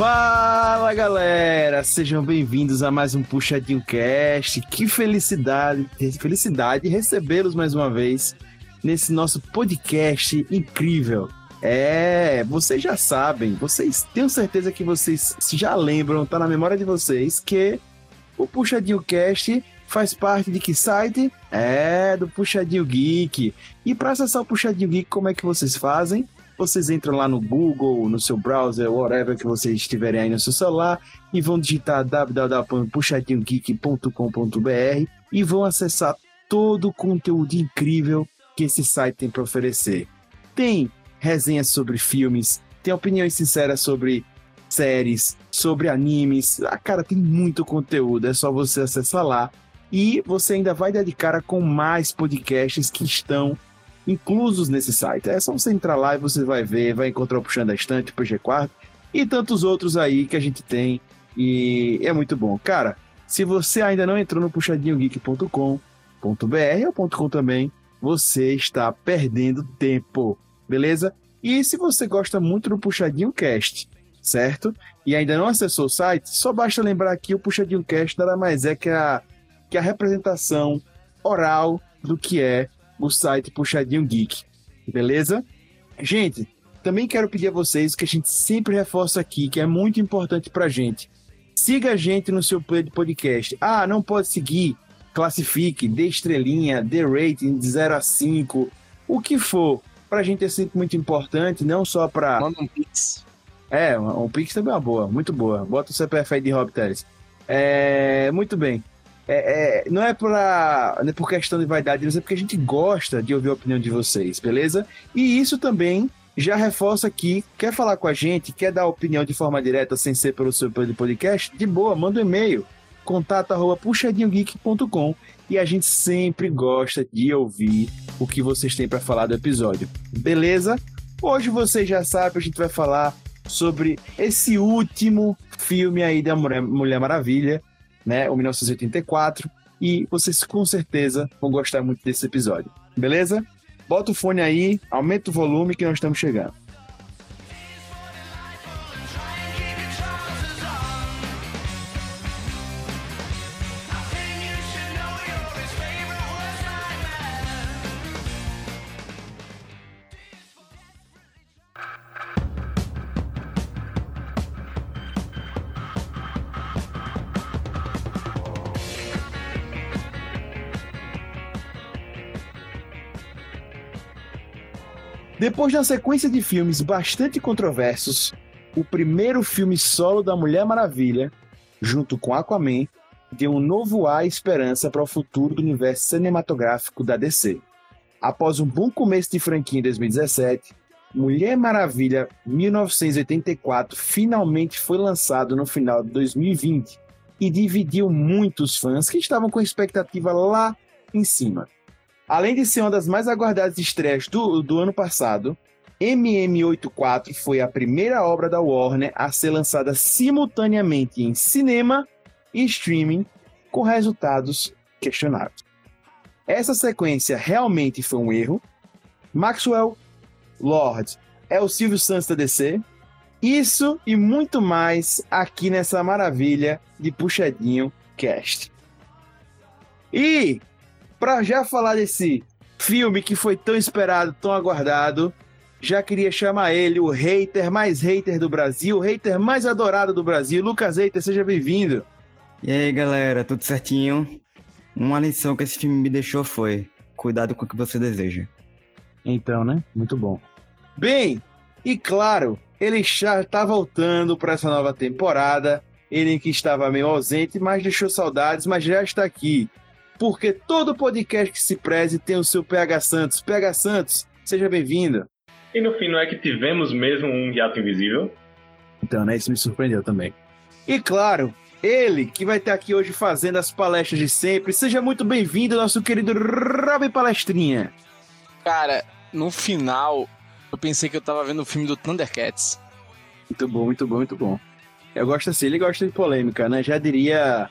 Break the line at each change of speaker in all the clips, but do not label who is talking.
Fala galera, sejam bem-vindos a mais um Puxadinho Cast. Que felicidade, felicidade recebê-los mais uma vez nesse nosso podcast incrível. É, vocês já sabem, vocês tenho certeza que vocês já lembram, tá na memória de vocês que o Puxadinho Cast faz parte de que site? É, do Puxadinho Geek. E para acessar o Puxadinho Geek, como é que vocês fazem? Vocês entram lá no Google, no seu browser, whatever que vocês estiverem aí no seu celular, e vão digitar www.puxadinhogeek.com.br e vão acessar todo o conteúdo incrível que esse site tem para oferecer. Tem resenhas sobre filmes, tem opiniões sinceras sobre séries, sobre animes. Ah, cara, tem muito conteúdo, é só você acessar lá. E você ainda vai dar de cara com mais podcasts que estão inclusos nesse site. É só você entrar lá e você vai ver, vai encontrar o Puxando a Estante, o PG4 e tantos outros aí que a gente tem. E é muito bom. Cara, se você ainda não entrou no puxadinhogeek.com.br ou .com também, você está perdendo tempo, beleza? E se você gosta muito do Puxadinho Cast, certo? E ainda não acessou o site, só basta lembrar que o Puxadinho Cast nada mais é que a, que a representação oral do que é o site Puxadinho Geek, beleza? Gente, também quero pedir a vocês que a gente sempre reforça aqui, que é muito importante pra gente. Siga a gente no seu play de podcast. Ah, não pode seguir? classifique, dê estrelinha, dê rating de 0 a 5, o que for. Pra gente é sempre muito importante, não só pra.
Manda um pix.
É, um, pix também é uma boa, muito boa. Bota o CPF aí de Rob. É, muito bem. É, é, não é pra, não é por questão de vaidade, mas é porque a gente gosta de ouvir a opinião de vocês, beleza? E isso também já reforça aqui, quer falar com a gente, quer dar opinião de forma direta sem ser pelo seu podcast, de boa, manda um e-mail contato arroba puxadinhogeek.com e a gente sempre gosta de ouvir o que vocês têm para falar do episódio. Beleza? Hoje você já sabe, a gente vai falar sobre esse último filme aí da Mulher Maravilha, né, o 1984, e vocês com certeza vão gostar muito desse episódio. Beleza? Bota o fone aí, aumenta o volume que nós estamos chegando. Depois de uma sequência de filmes bastante controversos, o primeiro filme solo da Mulher Maravilha, junto com Aquaman, deu um novo ar e esperança para o futuro do universo cinematográfico da DC. Após um bom começo de franquia em 2017, Mulher Maravilha 1984 finalmente foi lançado no final de 2020 e dividiu muitos fãs que estavam com expectativa lá em cima. Além de ser uma das mais aguardadas estreias do, do ano passado, MM84 foi a primeira obra da Warner a ser lançada simultaneamente em cinema e streaming, com resultados questionáveis. Essa sequência realmente foi um erro. Maxwell Lord é o Silvio Santos da DC. Isso e muito mais aqui nessa maravilha de Puxadinho Cast. E para já falar desse filme que foi tão esperado, tão aguardado, já queria chamar ele, o hater mais hater do Brasil, o hater mais adorado do Brasil. Lucas Hater, seja bem-vindo.
E aí, galera, tudo certinho? Uma lição que esse filme me deixou foi: cuidado com o que você deseja.
Então, né? Muito bom. Bem, e claro, ele já está voltando para essa nova temporada. Ele que estava meio ausente, mas deixou saudades, mas já está aqui porque todo podcast que se preze tem o seu PH Santos. PH Santos, seja bem-vindo.
E no fim, não é que tivemos mesmo um hiato invisível?
Então, né? Isso me surpreendeu também. E claro, ele que vai estar aqui hoje fazendo as palestras de sempre. Seja muito bem-vindo, nosso querido Rob Palestrinha.
Cara, no final, eu pensei que eu tava vendo o filme do Thundercats.
Muito bom, muito bom, muito bom. Eu gosto assim, ele gosta de polêmica, né? Já diria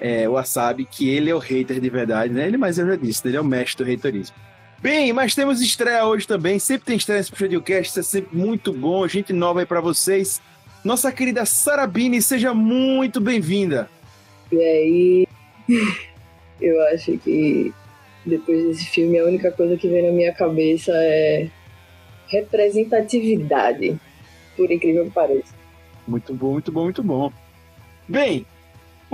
é, o Wasabi que ele é o hater de verdade, né? Ele, mas eu já disse, ele é o mestre do haterismo. Bem, mas temos estreia hoje também. Sempre tem estreia nesse Puxadinho Cast, isso é sempre muito bom. Gente nova aí para vocês. Nossa querida Sarabine, seja muito bem-vinda.
E aí, eu acho que depois desse filme a única coisa que vem na minha cabeça é representatividade, por incrível que pareça.
Muito bom, muito bom, muito bom. Bem,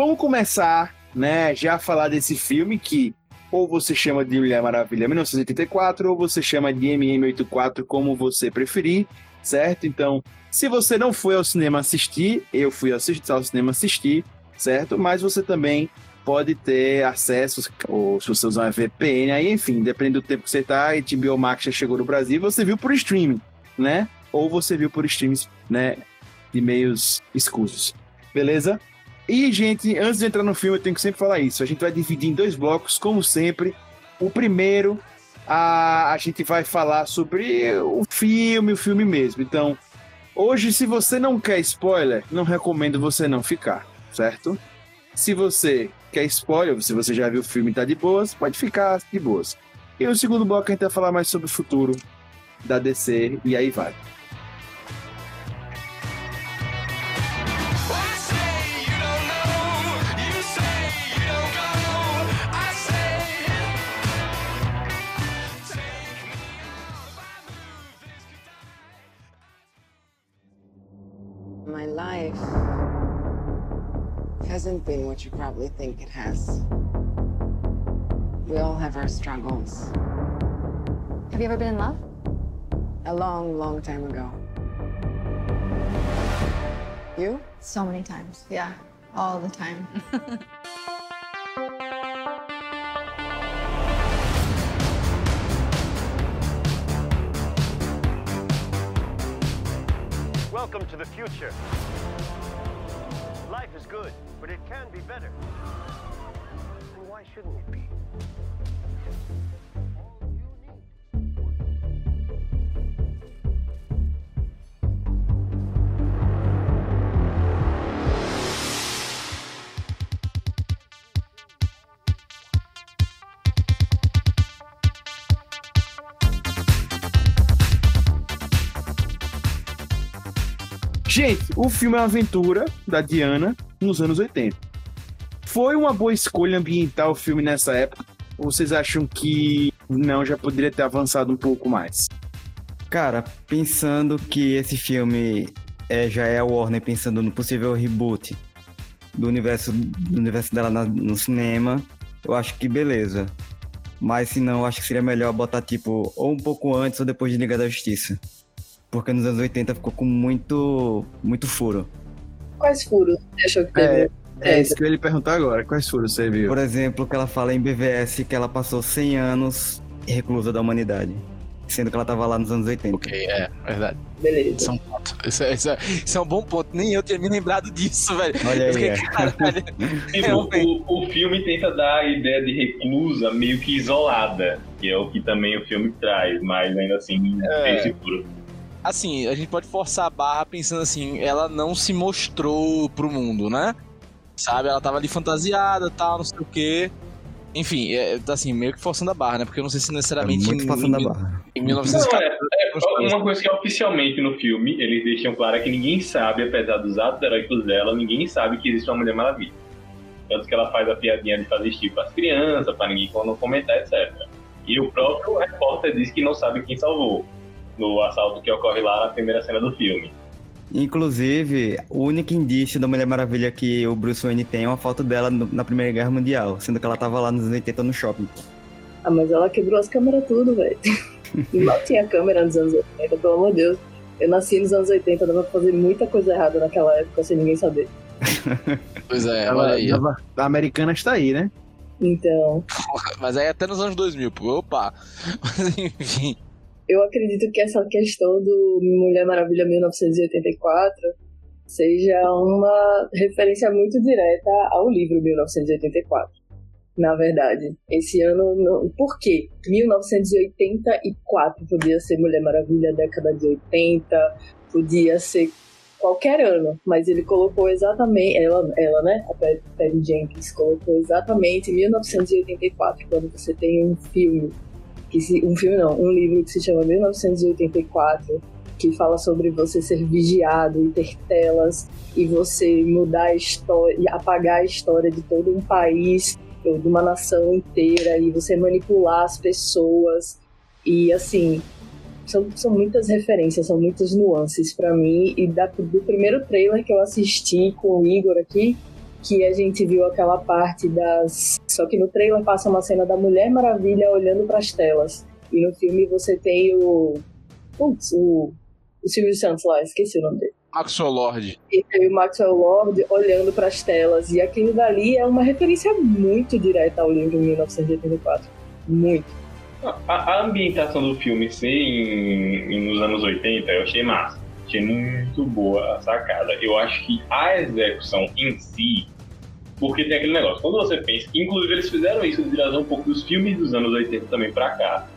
vamos começar, né, já a falar desse filme que ou você chama de Mulher Maravilha 1984 ou você chama de MM84, como você preferir, certo? Então, se você não foi ao cinema assistir, eu fui assistir, ao cinema assistir, certo? Mas você também pode ter acesso, ou se você usar uma VPN, aí, enfim, dependendo do tempo que você tá, e HBO Max já chegou no Brasil, você viu por streaming, né? Ou você viu por streams, né, de meios escusos. Beleza? E, gente, antes de entrar no filme, eu tenho que sempre falar isso. A gente vai dividir em dois blocos, como sempre. O primeiro, a, a gente vai falar sobre o filme, o filme mesmo. Então, hoje, se você não quer spoiler, não recomendo você não ficar, certo? Se você quer spoiler, se você já viu o filme e tá de boas, pode ficar de boas. E no segundo bloco a gente vai falar mais sobre o futuro da DC e aí vai.
What you probably think it has. We all have our struggles.
Have you ever been in love?
A long, long time ago. You?
So many times. Yeah, all the time.
Welcome to the future. Life is good, but it can be better. And why shouldn't it be?
Gente, o filme é uma aventura da Diana nos anos 80. Foi uma boa escolha ambientar o filme nessa época? Ou vocês acham que não, já poderia ter avançado um pouco mais?
Cara, pensando que esse filme é, já é a Warner pensando no possível reboot do universo, do universo dela na- no cinema, eu acho que beleza. Mas se não, acho que seria melhor botar, tipo, ou um pouco antes ou depois de Liga da Justiça. Porque nos anos 80 ficou com muito, muito furo.
Quais furos você achou que teve?
É isso que eu ia lhe perguntar agora. Quais foram você viu?
Por exemplo, que ela fala em BVS que ela passou 100 anos reclusa da humanidade. Sendo que ela tava lá nos anos 80.
Ok, é, verdade.
Beleza.
Isso é um ponto. Isso é, isso é- isso é um bom ponto. Nem eu tinha me lembrado disso, velho.
Olha aí,
fiquei,
é.
caralho.
O, o filme tenta dar a ideia de reclusa meio que isolada, que é o que também o filme traz, mas ainda assim
É.
tem esse furo.
Assim, a gente pode forçar a barra pensando assim, ela não se mostrou pro mundo, né? Sabe, ela tava ali fantasiada tal, não sei o quê. Enfim, é, assim, meio que forçando a barra, né? Porque eu não sei se
É
necessariamente
muito
em,
passando a
em,
barra.
em
Não,
1914.
é, é uma coisa que é oficialmente no filme, eles deixam claro é que ninguém sabe, apesar dos atos heróicos dela, ninguém sabe que existe uma Mulher Maravilha. Tanto que ela faz a piadinha de fazer estilo para as crianças, para ninguém não comentar, etc. E o próprio repórter diz que não sabe quem salvou no assalto que ocorre lá na primeira cena do filme.
Inclusive, o único indício da Mulher Maravilha que o Bruce Wayne tem é uma foto dela no- na Primeira Guerra Mundial, sendo que ela tava lá nos anos 80 no shopping.
Ah, mas ela quebrou as câmeras tudo, velho. Mal tinha câmera nos anos 80, pelo amor de Deus. Eu nasci nos anos 80, dava pra fazer muita coisa errada naquela época sem ninguém saber.
Pois é,
Ela-
olha aí.
ela- a americana está aí, né?
Então,
Mas aí até nos anos 2000, pô. Opa. Mas enfim.
Eu acredito que essa questão do Mulher Maravilha 1984 seja uma referência muito direta ao livro 1984. Na verdade, esse ano. Não... Por quê? 1984 podia ser Mulher Maravilha, década de 80, podia ser qualquer ano, mas ele colocou exatamente. Ela, ela né? A Patty Jenkins colocou exatamente 1984, quando você tem um filme que se, um filme não, um livro que se chama 1984, que fala sobre você ser vigiado e ter telas e você mudar a história e apagar a história de todo um país ou de uma nação inteira e você manipular as pessoas. E assim são, são muitas referências, são muitas nuances para mim e da, do primeiro trailer que eu assisti com o Igor aqui que a gente viu aquela parte das só que no trailer passa uma cena da Mulher Maravilha olhando para as telas e no filme você tem o putz, o o Silvio Santos lá, esqueci o nome dele.
Maxwell Lord.
E tem o Maxwell Lord olhando para as telas. E aquilo dali é uma referência muito direta ao livro 1984. Muito.
A, a ambientação do filme ser em, em, nos anos 80 eu achei massa. Achei muito boa a sacada. Eu acho que a execução em si. Porque tem aquele negócio, quando você pensa. Inclusive, eles fizeram isso trazer um pouco dos filmes dos anos 80 também pra cá.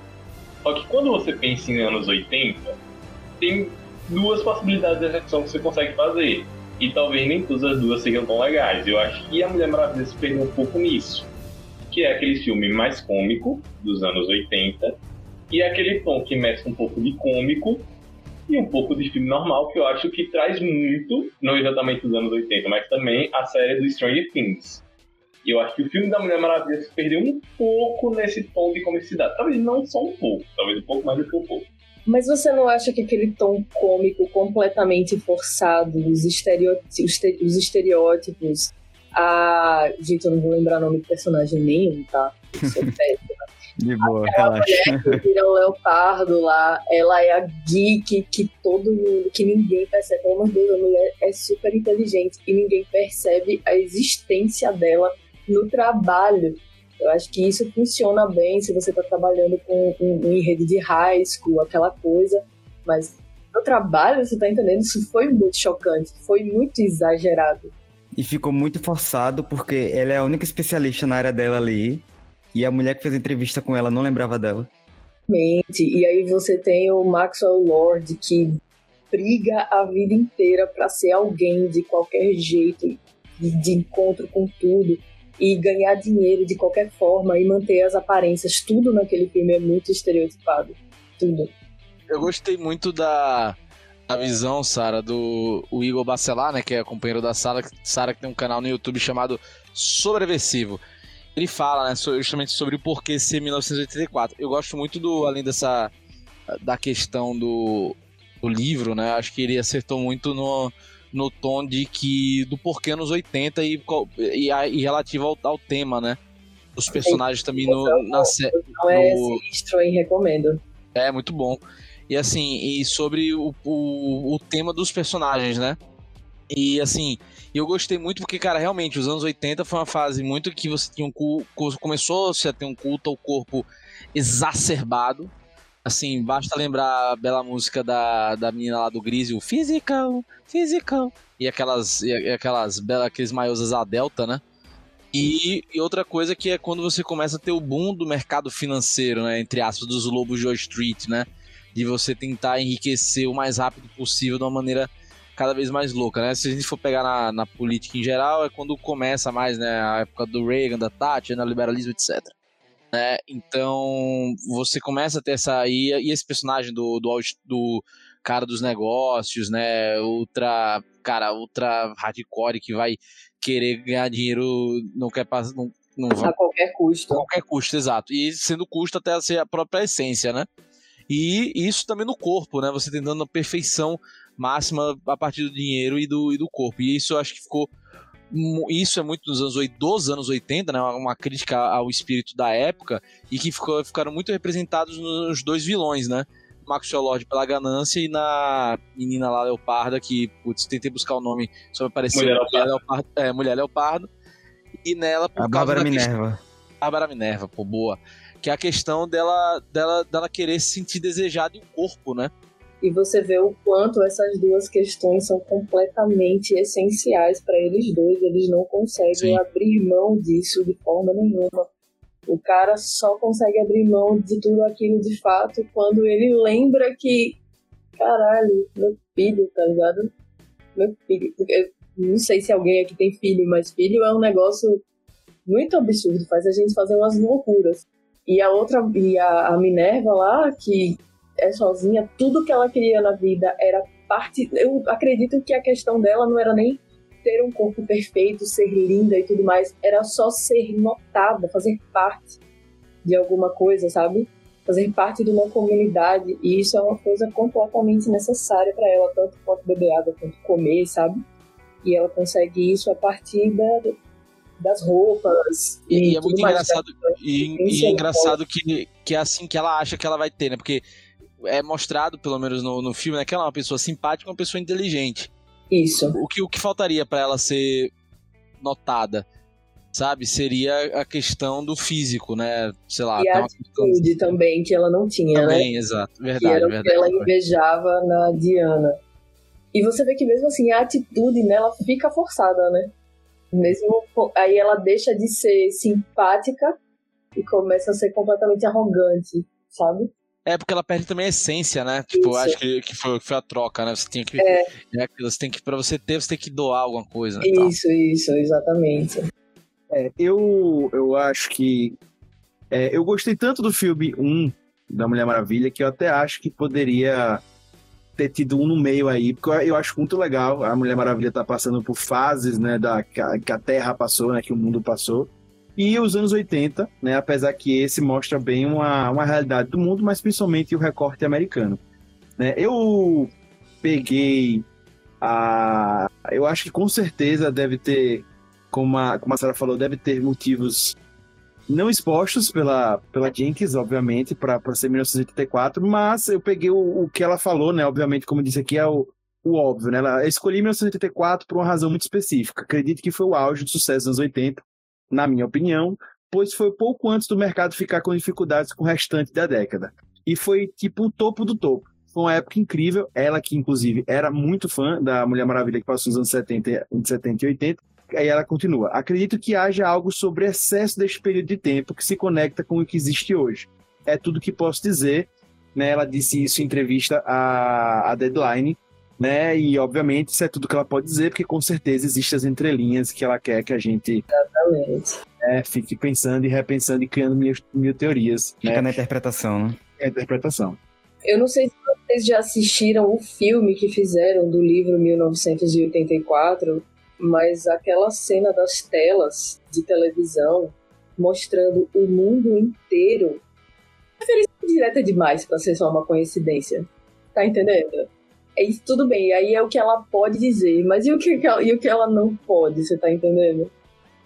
Só que quando você pensa em anos 80, tem duas possibilidades de execução que você consegue fazer. E talvez nem todas as duas sejam tão legais. Eu acho que a Mulher Maravilha se perdeu um pouco nisso. Que é aquele filme mais cômico dos anos 80 e aquele tom que mescla um pouco de cômico e um pouco de filme normal, que eu acho que traz muito, não exatamente dos anos 80, mas também a série do Stranger Things. E eu acho que o filme da Mulher Maravilha se perdeu um pouco nesse tom de comicidade. Talvez não só um pouco, talvez um pouco mais do que um pouco.
Mas você não acha que aquele tom cômico completamente forçado, os, estereótipos, os estereótipos a. Gente, eu não vou lembrar o nome do personagem nenhum, tá? Eu sou péssima.
De boa,
Aquela
relaxa.
mulher que vira o leopardo lá, ela é a geek que todo mundo, que ninguém percebe. Pelo amor de Deus, a mulher é super inteligente e ninguém percebe a existência dela no trabalho. Eu acho que isso funciona bem se você está trabalhando com um, um, em rede de high school, aquela coisa. Mas no trabalho, você está entendendo? Isso foi muito chocante, foi muito exagerado.
E ficou muito forçado porque ela é a única especialista na área dela ali. E a mulher que fez a entrevista com ela não lembrava dela.
E aí você tem o Maxwell Lord que briga a vida inteira para ser alguém de qualquer jeito, de encontro com tudo e ganhar dinheiro de qualquer forma e manter as aparências. Tudo naquele filme é muito estereotipado. Tudo.
Eu gostei muito da, da visão, Sara, do o Igor Bacelar, né, que é companheiro da Sara, Sara que tem um canal no YouTube chamado Sobreversivo. Ele fala, né, justamente sobre o porquê ser 1984. Eu gosto muito do, além dessa da questão do, do livro, né? Acho que ele acertou muito no, no tom de que do porquê nos 80 e, e, e relativo ao, ao, tema, né? Os personagens Sim, também no, na série.
Não é sinistro, hein? Recomendo.
É, muito bom. E assim, e sobre o, o, o tema dos personagens, né? E assim, eu gostei muito porque, cara, realmente, os anos 80 foi uma fase muito que você tinha um culto, começou -se a ter um culto ao corpo exacerbado, Assim, basta lembrar a bela música da, da menina lá do Grise, o Physical, Physical. E aquelas, e aquelas belas, aqueles maiôs a Delta, né? E, e, outra coisa que é quando você começa a ter o boom do mercado financeiro, né? Entre aspas, dos lobos de Wall Street, né? De você tentar enriquecer o mais rápido possível de uma maneira cada vez mais louca, né? Se a gente for pegar na, na política em geral, é quando começa mais, né? A época do Reagan, da Thatcher, né? liberalismo, etc né? Então você começa a ter essa e, e esse personagem do, do, do cara dos negócios, né? Ultra, cara, ultra hardcore que vai querer ganhar dinheiro, não quer passar, não, não
vai, a qualquer custo.
A qualquer custo, exato. E sendo custo até ser a própria essência, né? E isso também no corpo, né? Você tentando a perfeição máxima a partir do dinheiro e do, e do corpo. E isso eu acho que ficou isso é muito dos anos, dos anos 80, né? Uma crítica ao espírito da época e que ficou, ficaram muito representados nos dois vilões, né? Maxwell Lord pela ganância e na menina lá Leoparda, que, putz, tentei buscar o nome, só me apareceu
Mulher
Mulher Leopardo. É, Mulher Leopardo. E nela, por
a
causa
Bárbara
da
Minerva.
Questão... Bárbara Minerva, pô, boa. Que é a questão dela, dela, dela querer se sentir desejada em um corpo, né?
E você vê o quanto essas duas questões são completamente essenciais para eles dois. Eles não conseguem
Sim.
abrir mão disso de forma nenhuma. O cara só consegue abrir mão de tudo aquilo de fato quando ele lembra que, caralho, meu filho, tá ligado? Meu filho. Eu não sei se alguém aqui tem filho, mas filho é um negócio muito absurdo, faz a gente fazer umas loucuras. E a outra, e a, a Minerva lá, que é sozinha, tudo que ela queria na vida era parte. Eu acredito que a questão dela não era nem ter um corpo perfeito, ser linda e tudo mais, era só ser notada, fazer parte de alguma coisa, sabe? Fazer parte de uma comunidade. E isso é uma coisa completamente necessária para ela, tanto quanto beber água, quanto comer, sabe? E ela consegue isso a partir da, das roupas.
E,
E,
é muito engraçado, e, e é engraçado que, que é assim que ela acha que ela vai ter, né? Porque é mostrado, pelo menos no, no filme, né, que ela é uma pessoa simpática, uma pessoa inteligente.
Isso.
O que, o que faltaria pra ela ser notada, sabe? Seria a questão do físico, né? Sei lá,
e a
uma questão
atitude também, que ela não tinha, né?
também, exato.
que
Verdade,
era o que
verdade.
ela invejava na Diana. E você vê que mesmo assim a atitude nela fica forçada, né? Mesmo aí ela deixa de ser simpática e começa a ser completamente arrogante, sabe?
É porque ela perde também a essência, né? Tipo, eu
Isso.
acho que, que, foi, que foi a troca, né? Você tinha que.
É.
É aquilo, você tem que. Pra você ter, você tem que doar alguma coisa. né, tal.
Isso, isso, exatamente.
É, eu, eu acho que. é, eu gostei tanto do filme 1 da Mulher Maravilha que eu até acho que poderia ter tido um no meio aí, porque eu, acho muito legal. A Mulher Maravilha tá passando por fases, né, da, que, a, que a Terra passou, né, que o mundo passou. E os anos 80, né, apesar que esse mostra bem uma, uma realidade do mundo, mas principalmente o recorte americano. Né? Eu peguei a. Eu acho que com certeza deve ter como a, como a Sarah falou, deve ter motivos não expostos pela, pela Jenkins, obviamente, para ser 1984, mas eu peguei o, o que ela falou, né? Obviamente, como eu disse aqui, é o, o óbvio, né? Eu escolhi 1984 por uma razão muito específica. Acredito que foi o auge do sucesso dos anos 80, na minha opinião, pois foi pouco antes do mercado ficar com dificuldades com o restante da década. E foi tipo o topo do topo. Foi uma época incrível. Ela, que inclusive era muito fã da Mulher Maravilha, que passou nos anos 70, 70 e 80, Aí ela continua. Acredito que haja algo sobre excesso deste período de tempo que se conecta com o que existe hoje. É tudo que posso dizer. Né? Ela disse isso em entrevista à, à Deadline. Né? E, obviamente, isso é tudo que ela pode dizer, porque com certeza existem as entrelinhas que ela quer que a gente
Exatamente.
né, fique pensando e repensando e criando mil, mil teorias.
Fica
Né?
na interpretação, né?
É a interpretação.
Eu não sei se vocês já assistiram o filme que fizeram do livro 1984, mas aquela cena das telas de televisão mostrando o mundo inteiro. Referência direta demais para ser só uma coincidência. Tá entendendo? É isso, tudo bem, aí é o que ela pode dizer, mas e o que, ela, e o que ela não pode, você tá entendendo?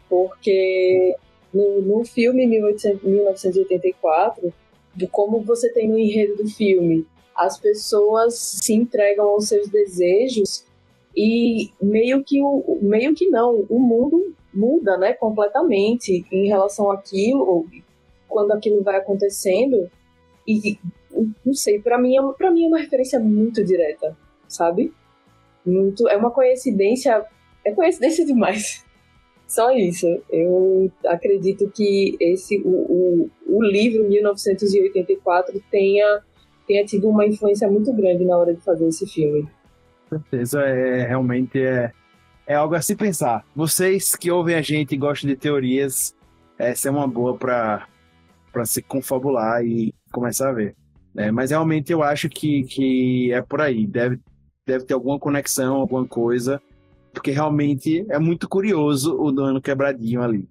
Porque no, no filme 1800 1984, do como você tem no enredo do filme, as pessoas se entregam aos seus desejos e meio que o meio que não, o mundo muda, né, completamente em relação àquilo, quando aquilo vai acontecendo. E não sei, para mim é mim é uma referência muito direta, sabe? Muito, é uma coincidência, é coincidência demais. Só isso. Eu acredito que esse o, o, o livro 1984 tenha tenha tido uma influência muito grande na hora de fazer esse filme.
Com certeza, é, realmente é, é algo a se pensar. Vocês que ouvem a gente e gostam de teorias, essa é uma boa para se confabular e começar a ver. É, mas realmente eu acho que, que é por aí. Deve, deve ter alguma conexão, alguma coisa, porque realmente é muito curioso o dano quebradinho ali.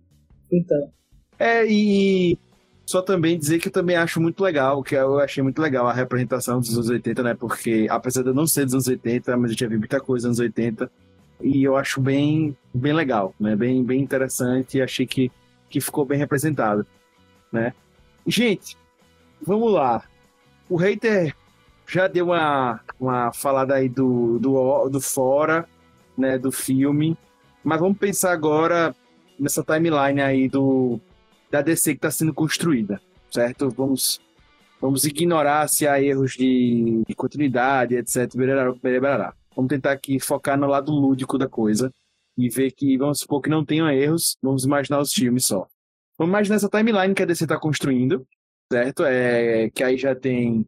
Então,
É, e só também dizer que eu também acho muito legal, que eu achei muito legal a representação dos anos 80, né? Porque apesar de eu não ser dos anos 80, mas eu já vi muita coisa nos anos 80, e eu acho bem, bem legal, né? Bem, bem interessante e achei que, que ficou bem representado, né? Gente, vamos lá. O hater já deu uma, uma falada aí do, do, do fora, né? Do filme, mas vamos pensar agora nessa timeline aí do da DC que está sendo construída, certo? Vamos, vamos ignorar se há erros de, de continuidade, etc. Berará, berará. Vamos tentar aqui focar no lado lúdico da coisa e ver que, vamos supor que não tenham erros, vamos imaginar os filmes só. Vamos imaginar essa timeline que a DC está construindo, certo? É, que aí já tem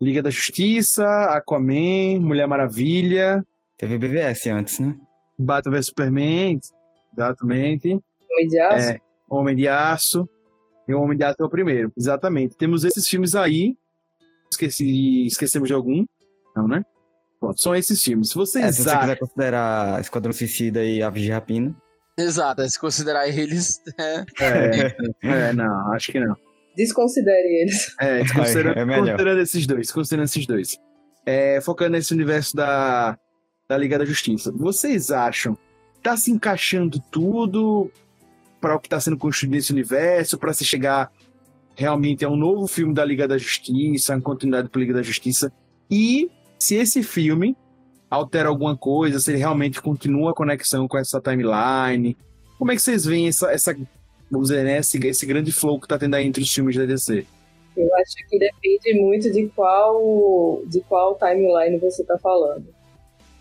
Liga da Justiça, Aquaman, Mulher Maravilha,
Teve BVS antes, né?
Batman vs Superman, exatamente.
Homem de Aço,
É, Homem de Aço. E o Homem de Aço é o primeiro. Exatamente. Temos esses filmes aí, Esqueci, esquecemos de algum? Não, né? Pronto, são esses filmes. Se vocês
É, se você quiser considerar Esquadrão Suicida e Aves de Rapina.
Exato, é se considerar eles. É,
É, é, não, acho que não.
Desconsidere eles.
É, desconsiderando,
É melhor.
considerando esses dois, considerando esses dois. É, focando nesse universo da, da Liga da Justiça. Vocês acham que tá se encaixando tudo para o que tá sendo construído nesse universo, para se chegar realmente a um novo filme da Liga da Justiça, uma continuidade para Liga da Justiça? E se esse filme altera alguma coisa, se ele realmente continua a conexão com essa timeline? Como é que vocês veem essa, essa dizer, né, esse, esse grande flow que tá tendo aí entre os filmes da DC?
Eu acho que depende muito de qual, de qual timeline você está falando.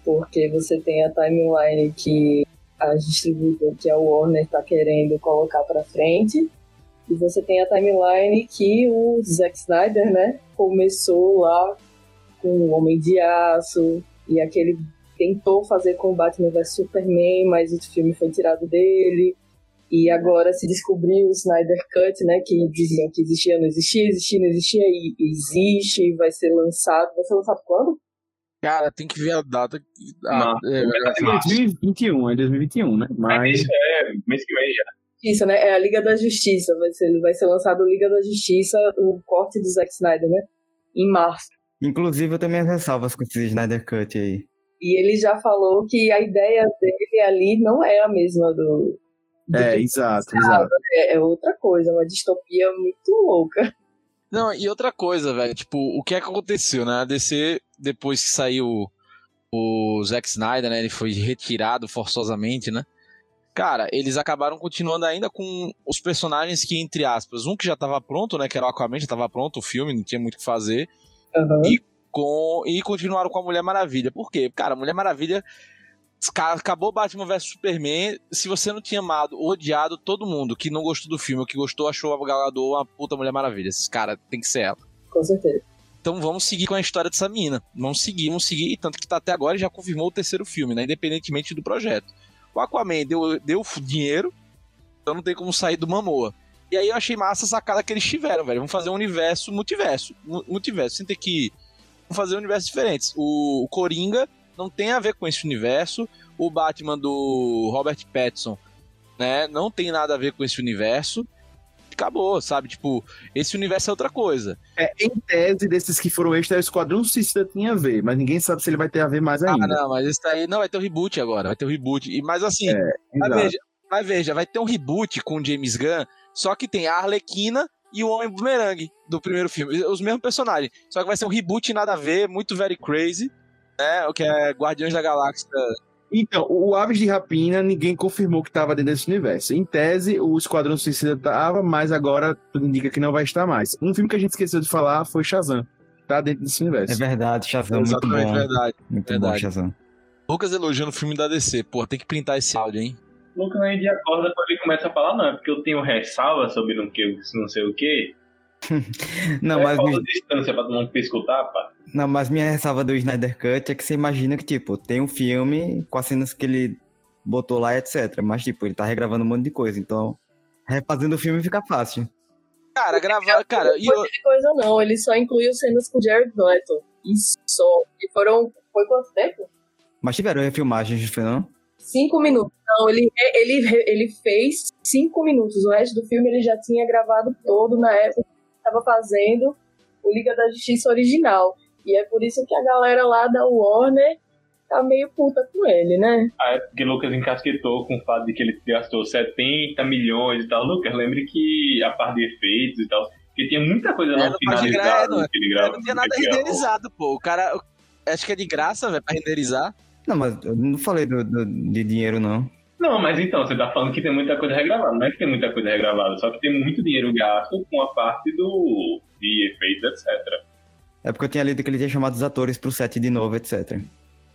Porque você tem a timeline que a distribuidora, que a Warner está querendo colocar para frente, e você tem a timeline que o Zack Snyder, né, começou lá com o Homem de Aço, e aquele tentou fazer com o Batman Superman, mas o filme foi tirado dele. E agora se descobriu o Snyder Cut, né? Que diziam que existia, não existia, existia, não existia, e existe, vai ser lançado. Vai ser lançado quando?
Cara, tem que ver a data. Ah, é,
é
É
março.
2021, é 2021, né?
Mas é mês que vem já.
Isso, né? É a Liga da Justiça. Vai ser, vai ser lançado Liga da Justiça, o corte do Zack Snyder, né? Em março.
Inclusive, eu também ressalvas com esse Snyder Cut aí.
E ele já falou que a ideia dele ali não é a mesma do.
É, exato, exato.
é, é outra coisa, uma distopia muito louca.
Não, e outra coisa, velho, tipo, o que é que aconteceu, né? A DC, depois que saiu o Zack Snyder, né? Ele foi retirado forçosamente, né? Cara, eles acabaram continuando ainda com os personagens que, entre aspas, um que já tava pronto, né? Que era o Aquaman, já tava pronto o filme, não tinha muito o que fazer.
Aham.
E, com, e continuaram com a Mulher Maravilha. Por quê? Cara, a Mulher Maravilha. Ca- Acabou Batman vs Superman. Se você não tinha amado, odiado todo mundo que não gostou do filme, ou que gostou, achou a Gal Gadot uma puta Mulher Maravilha. Esses cara tem que ser ela.
Com certeza.
Então vamos seguir com a história dessa mina. Vamos seguir, vamos seguir. Tanto que tá até agora e já confirmou o terceiro filme, né? Independentemente do projeto. O Aquaman deu, deu dinheiro, então não tem como sair do Mamoa. E aí eu achei massa a sacada que eles tiveram, velho. Vamos fazer um universo multiverso. mu- Multiverso, sem ter que. Vamos fazer universos diferentes. O, o Coringa não tem a ver com esse universo. O Batman do Robert Pattinson, né? Não tem nada a ver com esse universo. Acabou, sabe? Tipo, esse universo é outra coisa.
É, em tese, desses que foram extra, o Esquadrão Suicida tinha a ver, mas ninguém sabe se ele vai ter a ver mais
Ah,
ainda.
não, mas esse daí. Não, vai ter o reboot agora. Vai ter o reboot. E, mas assim, mas,
Exato.
veja, mas veja, vai ter um reboot com o James Gunn, só que tem a Arlequina e o Homem Boomerang do primeiro filme. Os mesmos personagens. Só que vai ser um reboot nada a ver, muito very crazy. Né? O que é Guardiões da Galáxia.
Então, o Aves de Rapina, ninguém confirmou que estava dentro desse universo. Em tese, o Esquadrão Suicida estava, mas agora tudo indica que não vai estar mais. Um filme que a gente esqueceu de falar foi Shazam. Tá dentro desse universo.
É verdade, Shazam, muito
Exatamente,
bom.
verdade.
Muito
verdade.
bom, Shazam.
Lucas elogiando o filme da DC. Pô, tem que printar esse áudio, hein?
O Lucas aí de acorda quando ele começa a falar, não, é porque eu tenho ressalva sobre não, que, não sei o quê.
Não,
é
mas,
falta
mi-
distância pra todo mundo escutar, pá.
não, mas minha ressalva do Snyder Cut é que você imagina que, tipo, tem um filme com as cenas que ele botou lá, etc. Mas, tipo, ele tá regravando um monte de coisa. Então, refazendo o filme fica fácil.
Cara, gravar. Cara, e
Não
eu,
coisa, não. Ele só incluiu cenas com Jared Leto. E só. E foram. Foi quanto tempo?
Mas tiveram refilmagens, não?
Cinco minutos. Não, ele, ele, ele fez cinco minutos. O resto do filme ele já tinha gravado todo na época estava fazendo o Liga da Justiça original. E é por isso que a galera lá da Warner tá meio puta com ele, né?
Ah, é porque Lucas encasquetou com o fato de que ele gastou 70 milhões e tal. Lucas, lembre que a parte de efeitos e tal, que tinha muita coisa
É,
não finalizada
é, não-
no que ele
eu
gravou.
não tinha nada
que
renderizado, pô. O cara. Acho que é de graça, velho, pra renderizar.
Não, mas eu não falei do, do- de dinheiro, não.
Não, mas então, você tá falando que tem muita coisa regravada. Não é que tem muita coisa regravada, só que tem muito dinheiro gasto com a parte do de efeitos, etc.
É porque eu tinha lido que ele tinha chamado os atores pro set de novo, etc.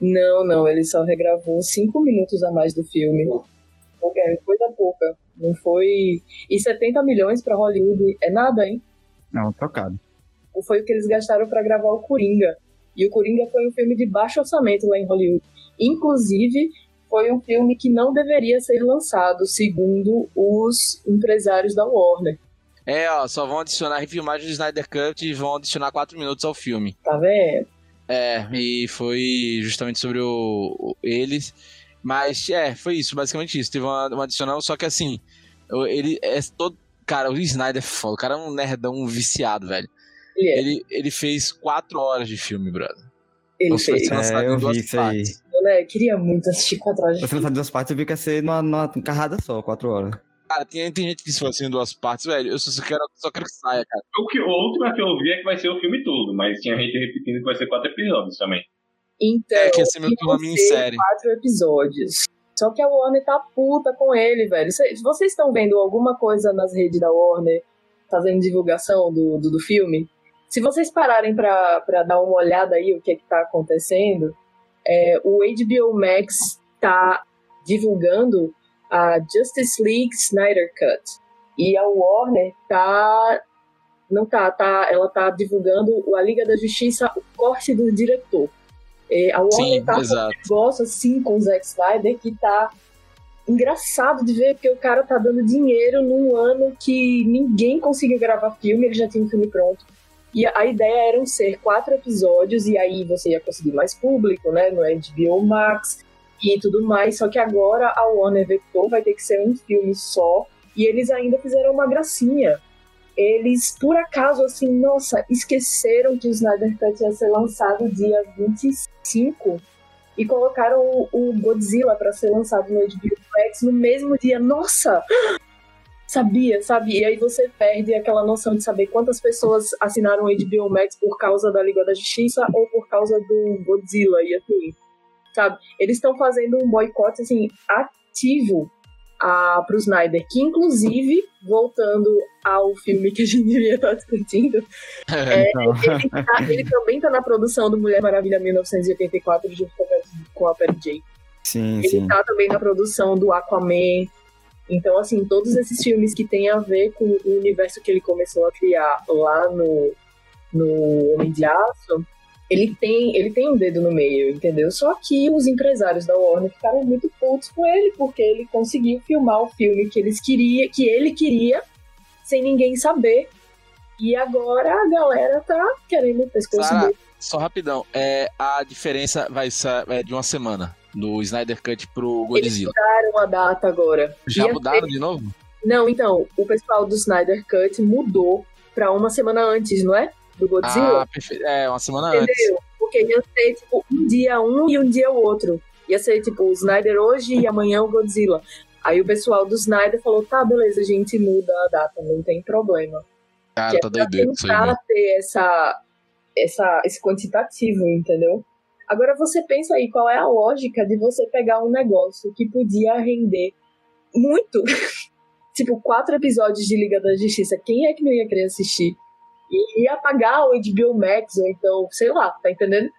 Não, não, ele só regravou cinco minutos a mais do filme. Porque é coisa pouca. Não foi. E 70 milhões pra Hollywood é nada, hein?
Não, trocado.
Foi o que eles gastaram pra gravar o Coringa. E o Coringa foi um filme de baixo orçamento lá em Hollywood. Inclusive, foi um filme que não deveria ser lançado, segundo os empresários da Warner.
É, ó, só vão adicionar refilmagem do Snyder Cut e vão adicionar 4 minutos ao filme.
Tá vendo?
É, e foi justamente sobre o, o- eles. Mas, é, foi isso, basicamente isso. Teve uma, uma adicional, só que assim, ele é todo. Cara, o Snyder é foda. O cara é um nerdão viciado, velho.
Ele é.
Ele, ele fez 4 horas de filme, brother.
Ele
Nossa,
fez.
É,
em
eu vi isso aí.
partes.
Né? Queria muito assistir quatro horas de
Você lançar duas partes, eu vi que ia ser numa, numa carrada só, quatro horas.
Cara, tem, tem gente que se fosse em duas partes, velho. Eu só, quero, só quero que saia, cara.
O, que, o último que eu vi é que vai ser o filme todo, mas tinha gente repetindo que vai ser quatro episódios também.
Então,
É, que ia ser meio que uma minissérie.
quatro episódios. Só que a Warner tá puta com ele, velho. Cê- Vocês estão vendo alguma coisa nas redes da Warner fazendo divulgação do, do, do filme? Se vocês pararem pra, pra dar uma olhada aí o que é que tá acontecendo, é, o HBO Max tá divulgando a Justice League Snyder Cut. E a Warner tá. Não tá, tá. Ela tá divulgando a Liga da Justiça, o corte do diretor. É, a Warner
Sim,
tá
exato.
negócio assim com o Zack Snyder que tá engraçado de ver, porque o cara tá dando dinheiro num ano que ninguém conseguiu gravar filme, ele já tinha um filme pronto. E a ideia eram ser quatro episódios, e aí você ia conseguir mais público, né, no HBO Max e tudo mais. Só que agora a Warner vetou, vai ter que ser um filme só, e eles ainda fizeram uma gracinha. Eles, por acaso, assim, nossa, esqueceram que o Snyder Cut ia ser lançado dia 25 e colocaram o, o Godzilla para ser lançado no HBO Max no mesmo dia. Nossa! Sabia, sabe? E aí você perde aquela noção de saber quantas pessoas assinaram o HBO Max por causa da Liga da Justiça ou por causa do Godzilla e assim, sabe? Eles estão fazendo um boicote assim ativo a, pro Snyder, que inclusive, voltando ao filme que a gente devia estar discutindo, é, ele, tá- ele também tá na produção do Mulher Maravilha 1984 junto com a, Perry J.
Sim,
Ele
sim.
tá também na produção do Aquaman. Então, assim, todos esses filmes que têm a ver com o universo que ele começou a criar lá no, no Homem de Aço, ele tem, ele tem um dedo no meio, entendeu? Só que os empresários da Warner ficaram muito putos com ele, porque ele conseguiu filmar o filme que eles queria, que ele queria, sem ninguém saber. E agora a galera tá querendo o pescoço
Sara,
dele.
só rapidão. É, a diferença vai ser é de uma semana do Snyder Cut pro Godzilla.
Mudaram a data agora.
Já
Ia
mudaram de novo?
Não, então, o pessoal do Snyder Cut mudou pra uma semana antes, não é? Do Godzilla.
Ah, perfeito. É, uma semana antes.
entendeu? Porque ia ser, tipo, um dia um e um dia o outro. Ia ser, tipo, o Snyder hoje e amanhã o Godzilla. Aí o pessoal do Snyder falou, tá, beleza, a gente muda a data, não tem problema.
Cara,
que
tá
é
doideiro isso aí,
ter essa, essa, esse quantitativo, entendeu? Agora você pensa aí qual é a lógica de você pegar um negócio que podia render muito. tipo, quatro episódios de Liga da Justiça. Quem é que não ia querer assistir? E ia pagar o HBO Max, ou então, sei lá, tá entendendo?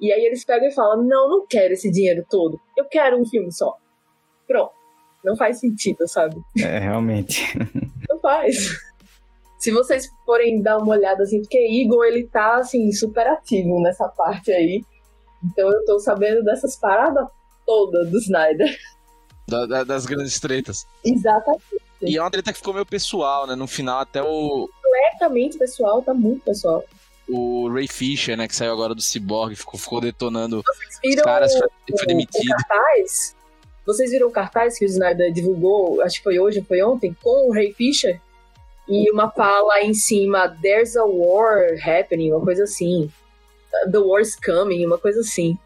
E aí eles pegam e falam: não, não quero esse dinheiro todo. Eu quero um filme só. Pronto. Não faz sentido, sabe?
É, realmente.
Não faz. Se vocês forem dar uma olhada assim, porque Igor ele tá assim, super ativo nessa parte aí. Então eu tô sabendo dessas paradas todas do Snyder.
Da- da- das grandes tretas.
Exatamente.
E é uma treta que ficou meio pessoal, né? No final, até o,
Completamente pessoal, tá muito pessoal.
o Ray Fisher, né? Que saiu agora do Cyborg, ficou, ficou detonando
Vocês
os caras, foi,
o,
foi
o
demitido.
cartaz? Vocês viram o cartaz que o Snyder divulgou, acho que foi hoje ou foi ontem, com o Ray Fisher? E uma fala em cima, There's a war happening, uma coisa assim. The war's coming, uma coisa assim.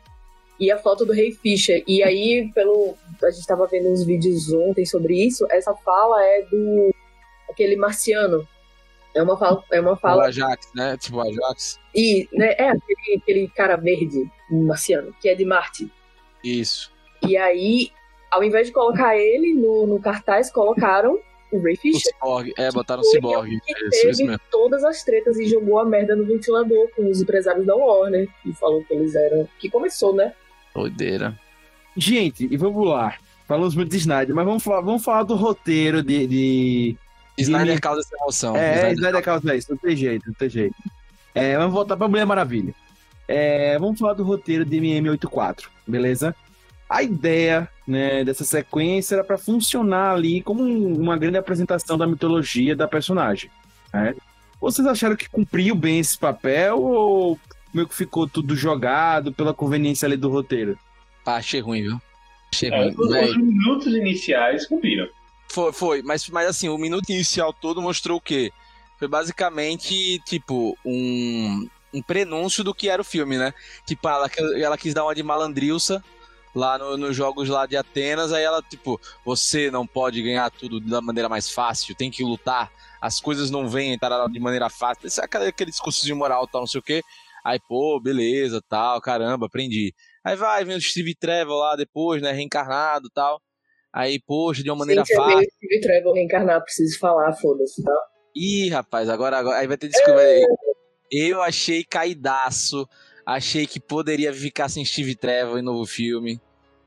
E a foto do Ray Fisher. E aí, pelo. A gente tava vendo uns vídeos ontem sobre isso. Essa fala é do. aquele marciano. É uma fala. É uma
O
fala
Ajax, né? Tipo o Ajax.
e né, é aquele, aquele cara verde, um marciano, que é de Marte.
Isso.
E aí, ao invés de colocar ele no, no cartaz, colocaram o Ray
O
Fisher.
Cyborg. É, botaram o Cyborg.
que
Isso, isso
teve
mesmo.
todas as tretas e jogou a merda no ventilador com os empresários da Warner. E falou que eles eram. Que começou, né?
Doideira.
Gente, e vamos lá. Falamos muito de Snyder, mas vamos falar, vamos falar do roteiro de. de...
Snyder
Jimmy-
causa essa emoção.
É,
Snyder-
Snyder causa isso, não tem jeito, não tem jeito. É, vamos voltar pra Mulher Maravilha. É, vamos falar do roteiro de MM84, beleza? A ideia né, dessa sequência era pra funcionar ali como um- uma grande apresentação da mitologia da personagem. Vocês acharam que cumpriu bem esse papel ou meio que ficou tudo jogado pela conveniência ali do roteiro?
Pá, achei ruim, viu? Achei
É,
ruim.
os, os minutos iniciais cumpriram.
Foi, foi, mas, mas assim, o minuto inicial todo mostrou o quê? Foi basicamente, tipo, um, um prenúncio do que era o filme, né? Tipo, ela, ela quis dar uma de malandrilça lá no- nos jogos lá de Atenas, aí ela, tipo, você não pode ganhar tudo da maneira mais fácil, tem que lutar, as coisas não vêm tarará, de maneira fácil. Esse é aquele, aquele discurso de moral, tal, não sei o quê. Aí, pô, beleza, tal, caramba, aprendi. Aí vai, vem o Steve Trevor lá depois, né, reencarnado tal. Aí, poxa, de uma maneira
Gente, é
fácil.
meio Steve Trevor reencarnar, preciso falar, foda-se, tá?
Ih, rapaz, agora, agora aí vai ter desculpa. Eu achei caidaço. Achei que poderia ficar sem Steve Trevor em novo filme.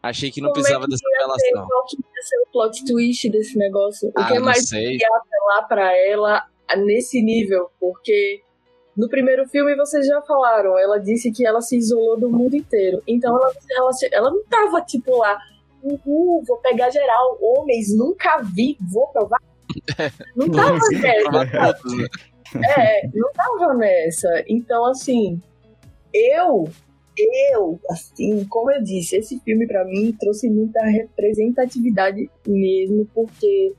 Achei que não
Como é
precisava
que
dessa revelação.
Qual que ia ser o plot twist desse negócio? O
Ah,
que
não
mais
sei.
ia apelar pra ela nesse nível? Porque no primeiro filme vocês já falaram, ela disse que ela se isolou do mundo inteiro. Então ela, ela, ela não tava tipo lá, uhul, vou pegar geral, homens, nunca vi, vou provar. Não tava nessa.
Né?
É, não tava nessa. Então, assim, eu, eu, assim, como eu disse, esse filme pra mim trouxe muita representatividade mesmo, porque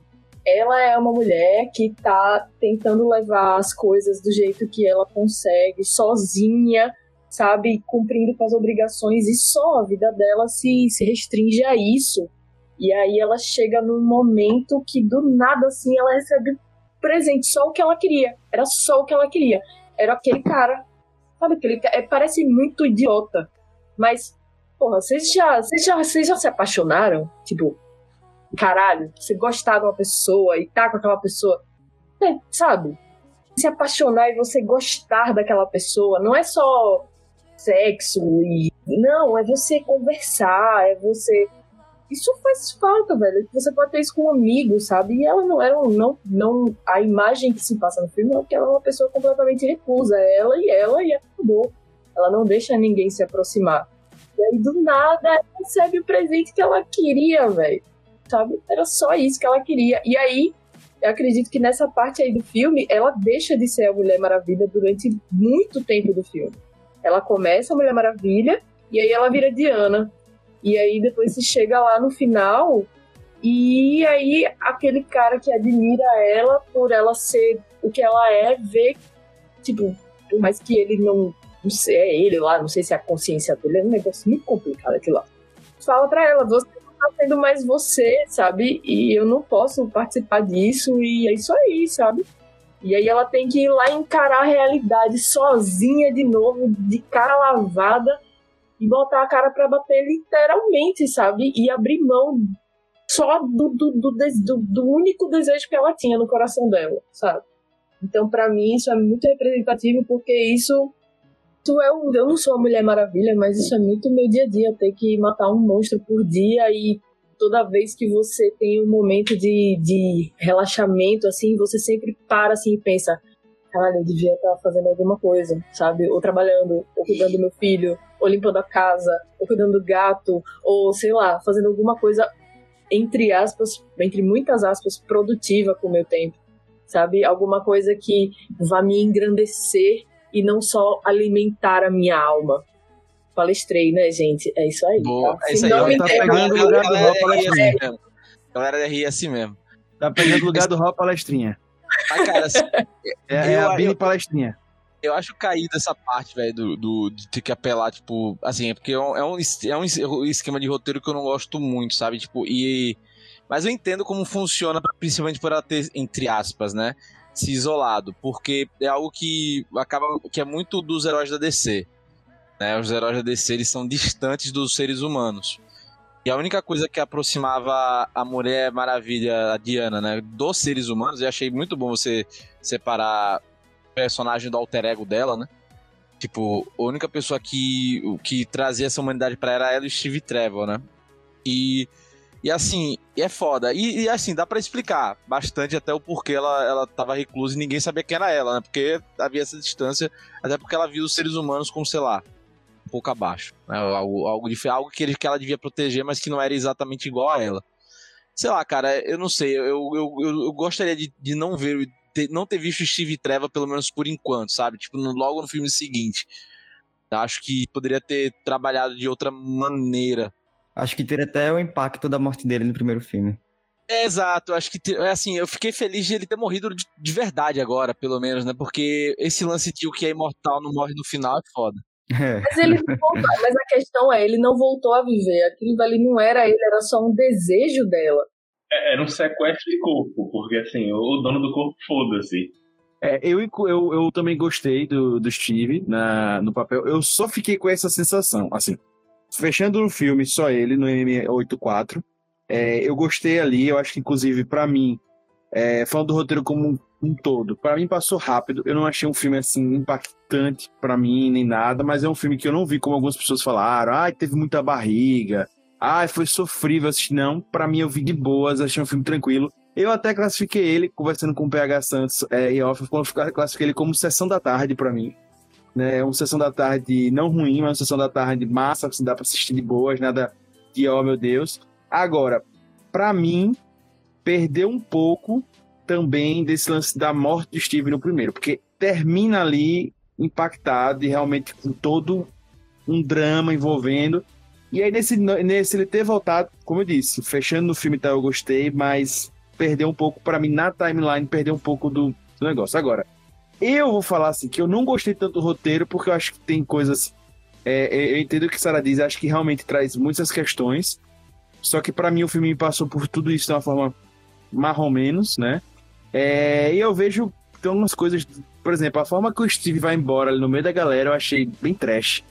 ela é uma mulher que tá tentando levar as coisas do jeito que ela consegue, sozinha, sabe, cumprindo com as obrigações, e só a vida dela se, se restringe a isso. E aí ela chega num momento que do nada assim ela recebe presente, só o que ela queria. Era só o que ela queria. Era aquele cara. Sabe aquele? É, parece muito idiota. Mas, porra, vocês já, vocês já, vocês já se apaixonaram? Tipo, caralho, você gostar de uma pessoa e tá com aquela pessoa. É, sabe? Se apaixonar e você gostar daquela pessoa, não é só sexo e. Não, é você conversar, é você isso faz falta, velho. Você pode ter isso com um amigo, sabe? E ela não era um, não, não a imagem que se passa no filme é que ela é uma pessoa completamente recusa, é ela e ela e acabou. Ela não deixa ninguém se aproximar. E aí do nada ela recebe o presente que ela queria, velho. Sabe? Era só isso que ela queria. E aí eu acredito que nessa parte aí do filme ela deixa de ser a Mulher Maravilha durante muito tempo do filme. Ela começa a Mulher Maravilha e aí ela vira Diana. E aí depois se chega lá no final e aí aquele cara que admira ela por ela ser o que ela é, vê, tipo, por mais que ele não, não sei, é ele lá, não sei se é a consciência dele, é um negócio muito complicado aquilo lá. Fala pra ela, você não tá sendo mais você, sabe? E eu não posso participar disso e é isso aí, sabe? E aí ela tem que ir lá encarar a realidade sozinha de novo, de cara lavada, e botar a cara pra bater literalmente, sabe? E abrir mão só do, do, do, do- do único desejo que ela tinha no coração dela, sabe? Então, pra mim, isso é muito representativo, porque isso, isso é um, eu não sou a Mulher Maravilha, mas isso é muito meu dia a dia, ter que matar um monstro por dia e toda vez que você tem um momento de, de relaxamento, assim, você sempre para assim e pensa, caralho, eu devia estar fazendo alguma coisa, sabe? Ou trabalhando, ou cuidando do meu filho, ou limpando a casa, ou cuidando do gato, ou sei lá, fazendo alguma coisa, entre aspas, entre muitas aspas, produtiva com o meu tempo, sabe? Alguma coisa que vá me engrandecer e não só alimentar a minha alma. Palestrei, né, gente? É isso aí.
Boa,
tá?
é isso aí.
tá pegando o
a
lugar do
galera
Raul
ri assim
Palestrinha.
galera ri assim mesmo.
Tá pegando o lugar do Raul Palestrinha.
Cara, assim,
É, é a Bini Palestrinha.
Eu acho caído essa parte, velho, do, do- de ter que apelar, tipo, assim, é porque é um, é um, é es- esquema de roteiro que eu não gosto muito, sabe? Tipo, e. Mas eu entendo como funciona, principalmente por ela ter, entre aspas, né? Se isolado. Porque é algo que acaba. que é muito dos heróis da DC. Né? Os heróis da DC eles são distantes dos seres humanos. E a única coisa que aproximava a Mulher Maravilha, a Diana, né, dos seres humanos, eu achei muito bom você separar personagem do alter ego dela, né? Tipo, a única pessoa que, que trazia essa humanidade pra ela era o Steve Trevor, né? E, e assim, é foda. E, e, assim, dá pra explicar bastante até o porquê ela, ela tava reclusa e ninguém sabia quem era ela, né? Porque havia essa distância, até porque ela viu os seres humanos como, sei lá, um pouco abaixo. Né? Algo, algo, algo que, ele, que ela devia proteger, mas que não era exatamente igual a ela. Sei lá, cara, eu não sei. Eu, eu, eu, eu gostaria de, de não ver ter- não ter visto Steve Trevor, pelo menos por enquanto, sabe? Tipo, no- logo no filme seguinte. Acho que poderia ter trabalhado de outra maneira.
Acho que teria até o impacto da morte dele no primeiro filme.
É, exato, acho que é assim, eu fiquei feliz de ele ter morrido de, de verdade agora, pelo menos, né? Porque esse lance de o que é imortal não morre no final é foda.
É.
Mas ele não voltou, mas a questão é, ele não voltou a viver. Aquilo dali não era ele, era só um desejo dela.
É, Era um sequestro de corpo, porque assim, o dono do corpo foda-se.
É, eu, eu, eu também gostei do, do Steve na, no papel. Eu só fiquei com essa sensação. Assim, fechando o filme, só ele, no M84. É, eu gostei ali, eu acho que, inclusive, pra mim, é, falando do roteiro como um, um todo, pra mim passou rápido. Eu não achei um filme assim impactante pra mim, nem nada, mas é um filme que eu não vi como algumas pessoas falaram. Ai, teve muita barriga. Ai, foi sofrível assistir. Não, pra mim eu vi de boas, achei um filme tranquilo. Eu até classifiquei ele, conversando com o PH Santos é, e off, eu classifiquei ele como sessão da tarde pra mim. Né? É uma sessão da tarde não ruim, mas uma sessão da tarde massa, que dá pra assistir de boas, nada de oh meu Deus. Agora, pra mim, perdeu um pouco também desse lance da morte de Steve no primeiro, porque termina ali impactado e realmente com todo um drama envolvendo. E aí, nesse, nesse ele ter voltado, como eu disse, fechando no filme, tá, eu gostei, mas perdeu um pouco, pra mim, na timeline, perdeu um pouco do, do negócio. Agora, eu vou falar assim, que eu não gostei tanto do roteiro, porque eu acho que tem coisas. é, é, eu entendo o que Sarah diz, acho que realmente traz muitas questões. Só que pra mim o filme passou por tudo isso de uma forma marrom menos, né? É, e eu vejo tem umas coisas, por exemplo, a forma que o Steve vai embora ali no meio da galera, eu achei bem trash.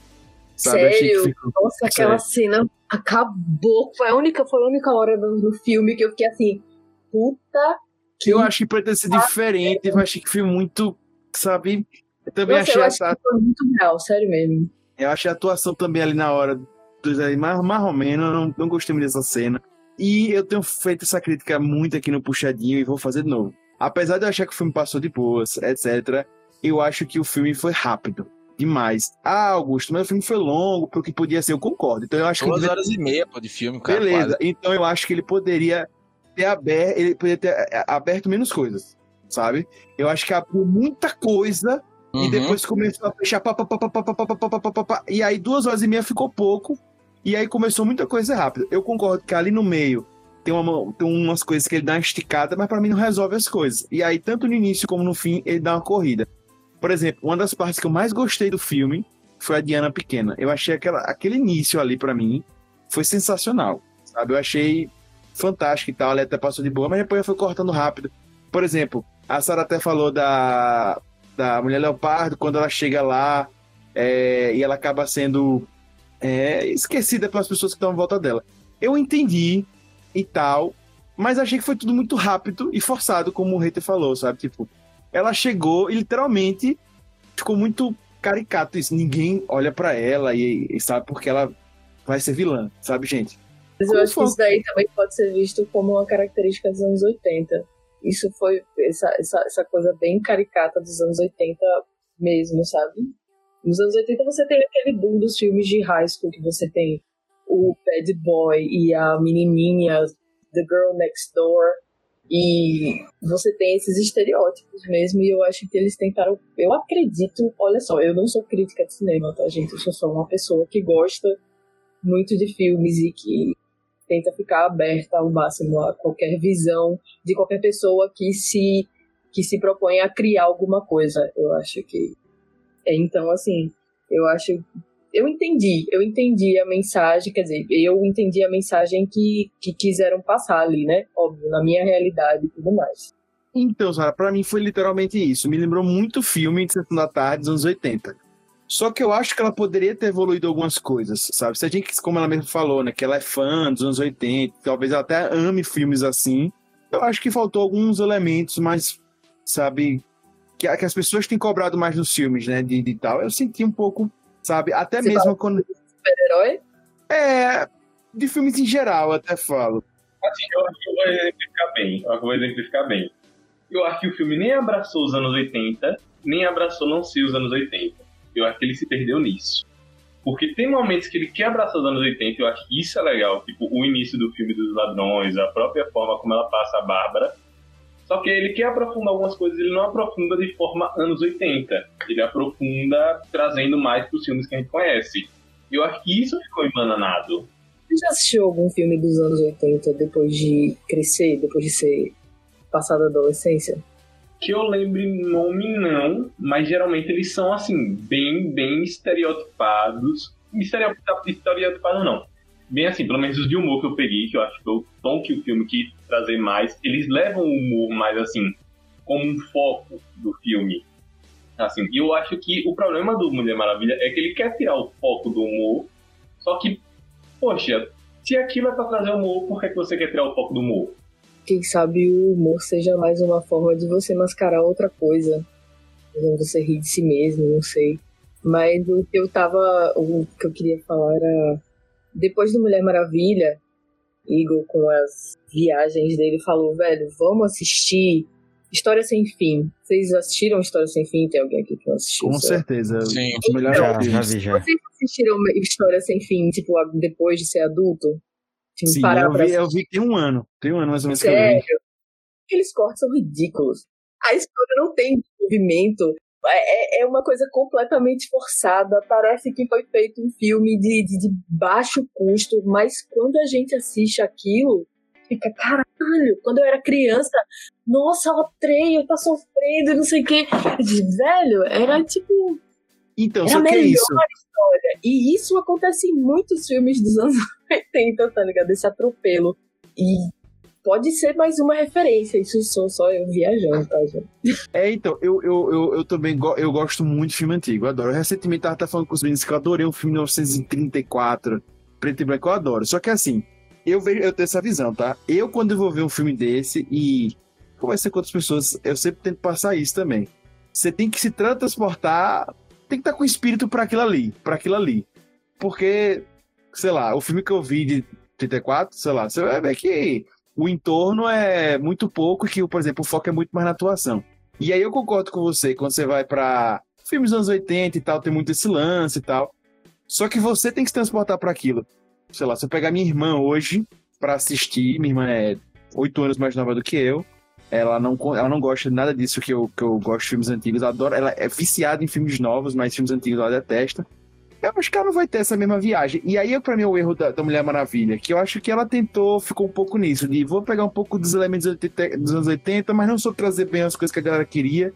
Sabe?
Sério?
ficou-
Nossa, aquela cena acabou. Foi a única, foi a única hora do, filme que eu fiquei assim, puta
Eu acho que ter sido diferente, eu achei que foi muito, sabe? Eu também
Nossa,
achei
eu
a,
acho que foi muito real, sério mesmo.
eu achei a atuação também ali na hora dos ali, mais, mais ou menos, eu não, não gostei muito dessa cena. E eu tenho feito essa crítica muito aqui no Puxadinho e vou fazer de novo. Apesar de eu achar que o filme passou de boas, etc., eu acho que o filme foi rápido. Demais. Ah, Augusto, mas o filme foi longo, porque podia ser, eu concordo. Então eu acho que.
Duas horas e meia, pô, de filme, cara.
Beleza,
quase.
então eu acho que ele poderia ter aberto, ele poderia ter é, aberto menos coisas, sabe? Eu acho que abriu muita coisa
Uhum.
e depois começou a fechar pá, pá, pá, pá, pá, pá, pá, pá, pá, e aí duas horas e meia ficou pouco e aí começou muita coisa rápida. Eu concordo que ali no meio tem, uma, tem umas coisas que ele dá uma esticada, mas pra mim não resolve as coisas. E aí tanto no início como no fim ele dá uma corrida. Por exemplo, uma das partes que eu mais gostei do filme foi a Diana pequena. Eu achei aquela, aquele início ali pra mim foi sensacional, sabe? Eu achei fantástico e tal, ela até passou de boa, mas depois foi cortando rápido. Por exemplo, a Sara até falou da, da Mulher Leopardo, quando ela chega lá é, e ela acaba sendo é, esquecida pelas pessoas que estão em volta dela. Eu entendi e tal, mas achei que foi tudo muito rápido e forçado, como o Reiter falou, sabe? Tipo, ela chegou e literalmente ficou muito caricato isso. Ninguém olha pra ela e, e sabe porque ela vai ser vilã, sabe, gente?
Mas eu
Como
acho que
foi?
isso daí também pode ser visto como uma característica dos anos 80. Isso foi essa, essa, essa coisa bem caricata dos anos 80 mesmo, sabe? Nos anos 80 você tem aquele boom dos filmes de high school, que você tem o bad boy e a menininha, the girl next door, e você tem esses estereótipos mesmo, e eu acho que eles tentaram, eu acredito, olha só, eu não sou crítica de cinema, tá gente? Eu sou só uma pessoa que gosta muito de filmes e que tenta ficar aberta ao máximo a qualquer visão de qualquer pessoa que se que se propõe a criar alguma coisa. Eu acho que é, então assim, eu acho eu entendi, eu entendi a mensagem, quer dizer, eu entendi a mensagem que, que quiseram passar ali, né? Óbvio, na minha realidade e tudo mais.
Então, Sara, pra mim foi literalmente isso. Me lembrou muito filme de Sessão da Tarde dos anos 80. Só que eu acho que ela poderia ter evoluído algumas coisas, sabe? Se a gente, como ela mesmo falou, né, que ela é fã dos anos 80, talvez ela até ame filmes assim, eu acho que faltou alguns elementos mais, sabe, que, que as pessoas têm cobrado mais nos filmes, né, de, de tal. Eu senti um pouco, sabe, até
Você
mesmo quando...
Super-herói?
É, de filmes em geral, eu até falo.
Assim, eu acho que eu vou exemplificar bem. Eu acho que eu vou exemplificar bem. Eu acho que o filme nem abraçou os anos 80, nem abraçou não ser os anos 80. Eu acho que ele se perdeu nisso. Porque tem momentos que ele quer abraçar os anos 80, eu acho que isso é legal. Tipo, o início do filme dos ladrões, a própria forma como ela passa a Bárbara. Só que ele quer aprofundar algumas coisas, ele não aprofunda de forma anos 80. Ele aprofunda trazendo mais pros filmes que a gente conhece. E eu acho que isso ficou embananado.
Você já assistiu algum filme dos anos 80 depois de crescer, depois de ser passado a adolescência?
Que eu lembre nome não, mas geralmente eles são assim, bem, bem estereotipados. Estereotipado, estereotipado não. Bem assim, pelo menos os de humor que eu peguei, que eu acho que foi o tom que o filme quis trazer mais, eles levam o humor mais assim, como um foco do filme. Assim, e eu acho que o problema do Mulher Maravilha é que ele quer tirar o foco do humor, só que, poxa, se aquilo é pra trazer humor, por que, que você quer tirar o foco do humor?
Quem sabe o humor seja mais uma forma de você mascarar outra coisa. Você rir de si mesmo, não sei. Mas o que eu tava. O que eu queria falar era. Depois do Mulher Maravilha, Igor, com as viagens dele, falou: velho, vamos assistir História Sem Fim. Vocês assistiram História Sem Fim? Tem alguém aqui que não assistiu?
Com certeza.
Sim.
Melhores
Já, já vi, já.
Vocês assistiram História Sem Fim, tipo, depois de ser adulto? Tipo,
Sim,
parar
eu
pra
vi, eu vi que tem um ano. Tem um ano mais ou menos que eu
Sério.
vi.
Aqueles cortes são ridículos. A história não tem movimento. É, é- é uma coisa completamente forçada. Parece que foi feito um filme de, de, de baixo custo, mas quando a gente assiste aquilo, fica, caralho, quando eu era criança, nossa, o treio tá sofrendo, não sei o quê. Velho, era tipo.
Então,
Era
só que é isso.
história. E isso acontece em muitos filmes dos anos 80, tá ligado? Esse atropelo. E pode ser mais uma referência. Isso sou só eu viajando, tá, gente?
É, então, eu, eu, eu, eu também go- eu gosto muito de filme antigo, eu adoro. Eu recentemente tava falando com os meninos que eu adorei um filme de 1934, preto e branco, eu adoro. Só que assim, eu vejo, eu tenho essa visão, tá? Eu, quando vou ver um filme desse e conversar com outras pessoas, eu sempre tento passar isso também. Você tem que se transportar, tem que estar com espírito para aquilo ali, para aquilo ali. Porque, sei lá, o filme que eu vi de 34, sei lá, você vai ver que o entorno é muito pouco que, por exemplo, o foco é muito mais na atuação. E aí eu concordo com você, quando você vai pra filmes dos anos 80 e tal, tem muito esse lance e tal. Só que você tem que se transportar para aquilo. Sei lá, se eu pegar minha irmã hoje pra assistir, minha irmã é oito anos mais nova do que eu, ela não, ela não gosta de nada disso que eu, que eu gosto de filmes antigos, ela adora, ela é viciada em filmes novos, mas filmes antigos ela detesta. Eu acho que ela não vai ter essa mesma viagem. E aí, pra mim, é o erro da, da Mulher Maravilha, que eu acho que ela tentou, ficou um pouco nisso, de vou pegar um pouco dos elementos dos 80 dos anos 80, mas não só trazer bem as coisas que a galera queria.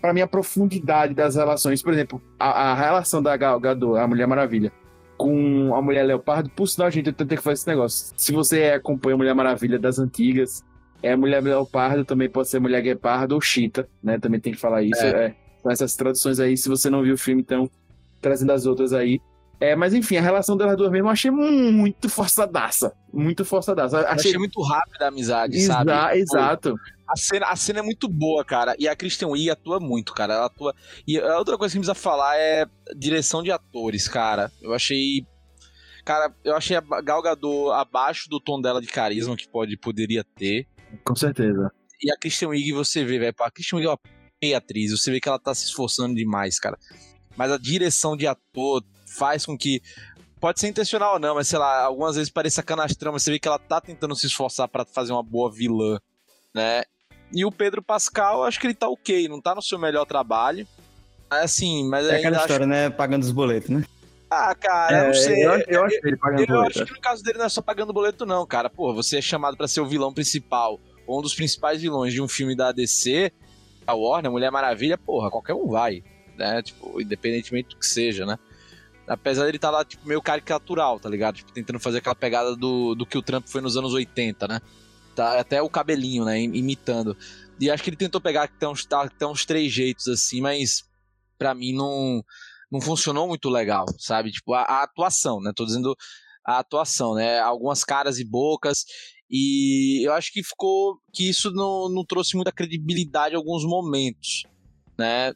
Pra mim, a profundidade das relações. Por exemplo, a, a relação da Gal Gadot, a Mulher Maravilha, com a Mulher Leopardo, por sinal, gente, eu tentei fazer esse negócio. Se você acompanha a Mulher Maravilha das antigas, é a Mulher Leopardo, também pode ser Mulher Guepardo ou Chita, né? Também tem que falar isso. É. São essas traduções aí, se você não viu o filme, então, trazendo as outras aí. É, mas enfim, a relação delas duas mesmo eu achei muito forçadaça. Muito forçadaça. Achei,
achei muito rápida a amizade,
Exa-
sabe? Tipo,
Exato.
A cena, a cena é muito boa, cara. E a Kristen Wiig atua muito, cara. Ela atua. E a outra coisa que precisa falar é direção de atores, cara. Eu achei. Cara, eu achei a Gal Gadot abaixo do tom dela de carisma que pode, poderia ter.
Com certeza.
E a Kristen Wiig, você vê, velho. A Kristen Wiig é uma meia atriz. Você vê que ela tá se esforçando demais, cara. Mas a direção de ator faz com que. Pode ser intencional ou não, mas sei lá, algumas vezes pareça canastrão, mas você vê que ela tá tentando se esforçar pra fazer uma boa vilã, né? E o Pedro Pascal, acho que ele tá ok, não tá no seu melhor trabalho. Assim, mas
É aquela
acho...
história, né? Pagando os boletos, né?
Ah, cara, eu não sei.
É, Eu, eu acho que ele pagando
Eu
boleto.
acho que no caso dele não é só pagando boleto, não, cara. Pô, você é chamado pra ser o vilão principal, ou um dos principais vilões de um filme da DC, a Warner, Mulher Maravilha, porra, qualquer um vai, né? Tipo, independentemente do que seja, né? Apesar dele estar lá, tipo, meio caricatural, tá ligado? Tipo, tentando fazer aquela pegada do, do que o Trump foi nos anos 80, né? Tá, até o cabelinho, né? im- Imitando. E acho que ele tentou pegar até uns, tá, uns três jeitos, assim, mas pra mim não, não funcionou muito legal, sabe? Tipo, a, a atuação, né? Tô dizendo a atuação, né? Algumas caras e bocas. E eu acho que ficou. que isso não, não trouxe muita credibilidade em alguns momentos, né?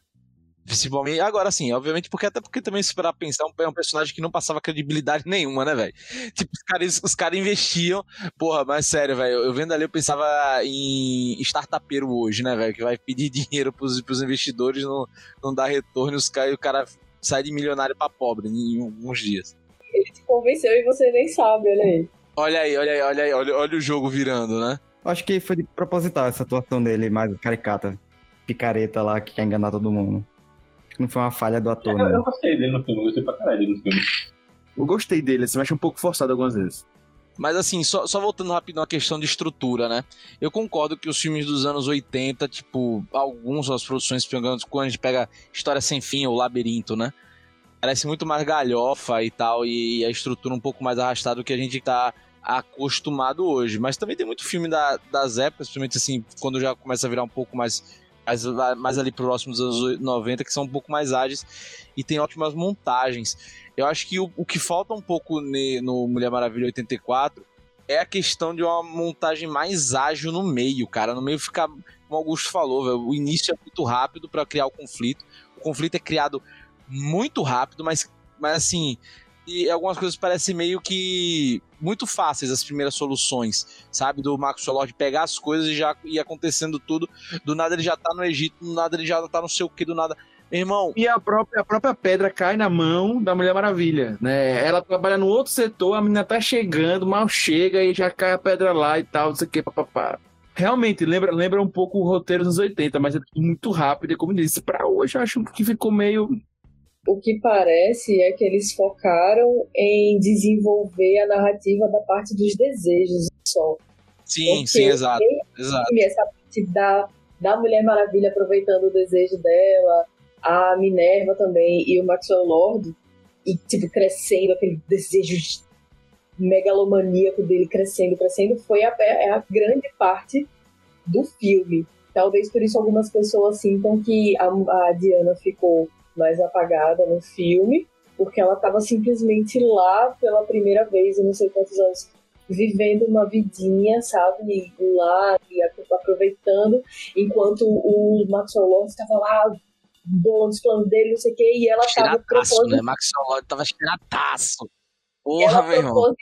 Principalmente. Agora, sim, obviamente, porque até porque também, se parar pra pensar, é um personagem que não passava credibilidade nenhuma, né, velho? Tipo, os caras, os caras investiam. Porra, mas sério, velho, eu vendo ali, eu pensava em startupeiro hoje, né, velho? Que vai pedir dinheiro pros, pros investidores, não, não dá retorno, os cara, e o cara sai de milionário pra pobre em alguns dias.
Ele te convenceu e você nem sabe, olha aí.
Olha aí, olha aí, olha aí, olha, olha o jogo virando, né?
Acho que foi de proposital essa atuação dele, mais caricata, picareta lá, que quer enganar todo mundo. Que não foi uma falha do ator,
Eu, eu
não.
gostei dele no filme, eu gostei pra caralho dele no filme.
Eu gostei dele, assim, eu acho um pouco forçado algumas vezes.
Mas assim, só, só voltando rapidinho à questão de estrutura, né? Eu concordo que os filmes dos anos 80, tipo, alguns das produções, pegando- quando a gente pega História Sem Fim ou Labirinto, né? Parece muito mais galhofa e tal, e a estrutura um pouco mais arrastada do que a gente tá acostumado hoje. Mas também tem muito filme da- das épocas, principalmente assim, quando já começa a virar um pouco mais, mais, mais ali próximo dos anos 90, que são um pouco mais ágeis e tem ótimas montagens. Eu acho que o, o que falta um pouco ne- no Mulher Maravilha 84 é a questão de uma montagem mais ágil no meio, cara. No meio fica, como o Augusto falou, velho, o início é muito rápido para criar o conflito. O conflito é criado muito rápido, mas, mas assim, e algumas coisas parecem meio que muito fáceis as primeiras soluções, sabe? Do Marcos Lord pegar as coisas e já ir acontecendo tudo. Do nada ele já tá no Egito, do nada ele já tá não sei o que, do nada. Irmão,
E a própria, a própria pedra cai na mão da Mulher Maravilha, né? Ela trabalha no outro setor, a menina tá chegando, mal chega e já cai a pedra lá e tal, não sei o que, papapá. Realmente, lembra, lembra um pouco o roteiro dos 80, mas é muito rápido, e como disse, pra hoje eu acho que ficou meio...
O que parece é que eles focaram em desenvolver a narrativa da parte dos desejos só.
sim,
Porque
sim, exato, exato.
essa parte da, da Mulher Maravilha aproveitando o desejo dela, a Minerva também e o Maxwell Lord, e tipo, crescendo, aquele desejo megalomaníaco dele crescendo, crescendo, foi a, é a grande parte do filme. Talvez por isso algumas pessoas sintam que a, a Diana ficou mais apagada no filme, porque ela estava simplesmente lá pela primeira vez, eu não sei quantos anos, vivendo uma vidinha, sabe? Lá e aproveitando, enquanto o Maxwell Lord estava lá bolando os planos dele, não sei o quê, e ela estava propondo
né? Maxwell Lord tava cheirataço. Porra, meu irmão.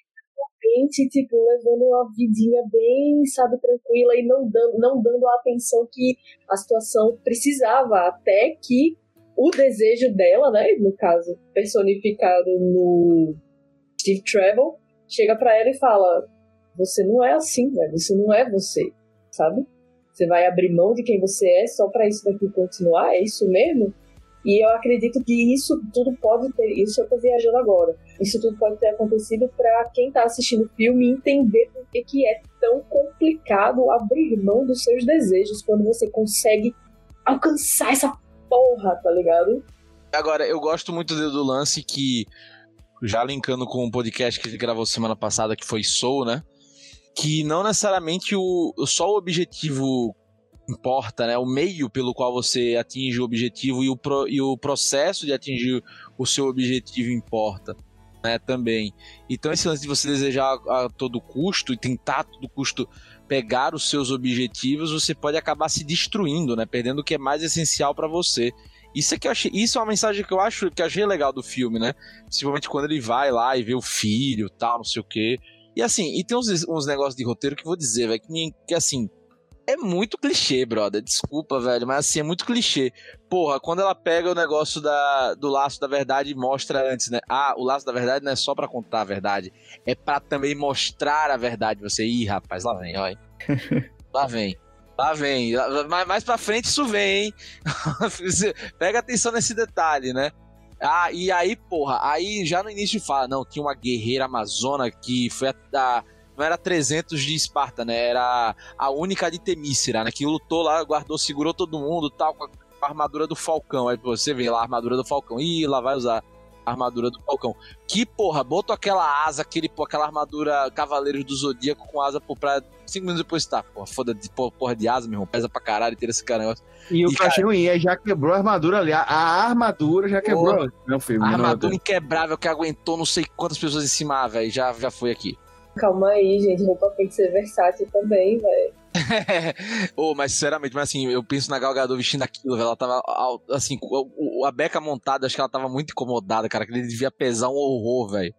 tipo, levando uma vidinha bem, sabe, tranquila e não dando, não dando a atenção que a situação precisava, até que o desejo dela, né, no caso, personificado no Steve Trevor, chega pra ela e fala: Você não é assim, velho, isso não é você, sabe? Você vai abrir mão de quem você é só pra isso daqui continuar? É isso mesmo? E eu acredito que isso tudo pode ter. Isso eu tô viajando agora. Isso tudo pode ter acontecido para quem tá assistindo o filme entender por que, que é tão complicado abrir mão dos seus desejos quando você consegue alcançar essa porra, tá ligado?
Agora, eu gosto muito do, lance que, já linkando com o podcast que ele gravou semana passada, que foi Soul, né? Que não necessariamente o, só o objetivo importa, né? O meio pelo qual você atinge o objetivo e o, pro, e o processo de atingir o seu objetivo importa, né? Também. Então esse lance de você desejar a todo custo e tentar a todo custo pegar os seus objetivos, você pode acabar se destruindo, né? Perdendo o que é mais essencial para você. Isso é que achei, isso é uma mensagem que eu acho que achei legal do filme, né? Principalmente quando ele vai lá e vê o filho, tal, não sei o quê. E assim, e tem uns, uns negócios de roteiro que eu vou dizer, velho, que, que assim, é muito clichê, brother. Desculpa, velho, mas assim, é muito clichê. Porra, quando ela pega o negócio da, do laço da verdade e mostra antes, né? Ah, o laço da verdade não é só pra contar a verdade, é pra também mostrar a verdade. Você, ih, rapaz, lá vem, olha. lá vem. Lá vem. Mais, mais pra frente isso vem, hein? Pega atenção nesse detalhe, né? Ah, e aí, porra, aí já no início fala, não, tinha uma guerreira amazona que foi a, a não era 300 de Esparta, né? Era a única de Temícera, né? Que lutou lá, guardou, segurou todo mundo, tal, com a, armadura do Falcão. Aí você vê lá a armadura do Falcão. Ih, lá vai usar a armadura do Falcão. Que porra, botou aquela asa, aquele, aquela armadura Cavaleiros do Zodíaco com asa por pra. Cinco minutos depois tá, porra, foda de porra de asa, meu irmão. Pesa pra caralho ter esse cara.
E o que eu achei ruim é já quebrou a armadura ali. A, a armadura já quebrou. Não, filme.
A armadura inquebrável que aguentou não sei quantas pessoas em cima, velho. Já, já foi aqui.
Calma aí, gente. Roupa tem que ser versátil também, velho.
oh, mas sinceramente, mas assim, eu penso na Gal Gadot vestindo aquilo, velho. Ela tava, assim, a beca montada, acho que ela tava muito incomodada, cara. Que ele devia pesar um horror, velho.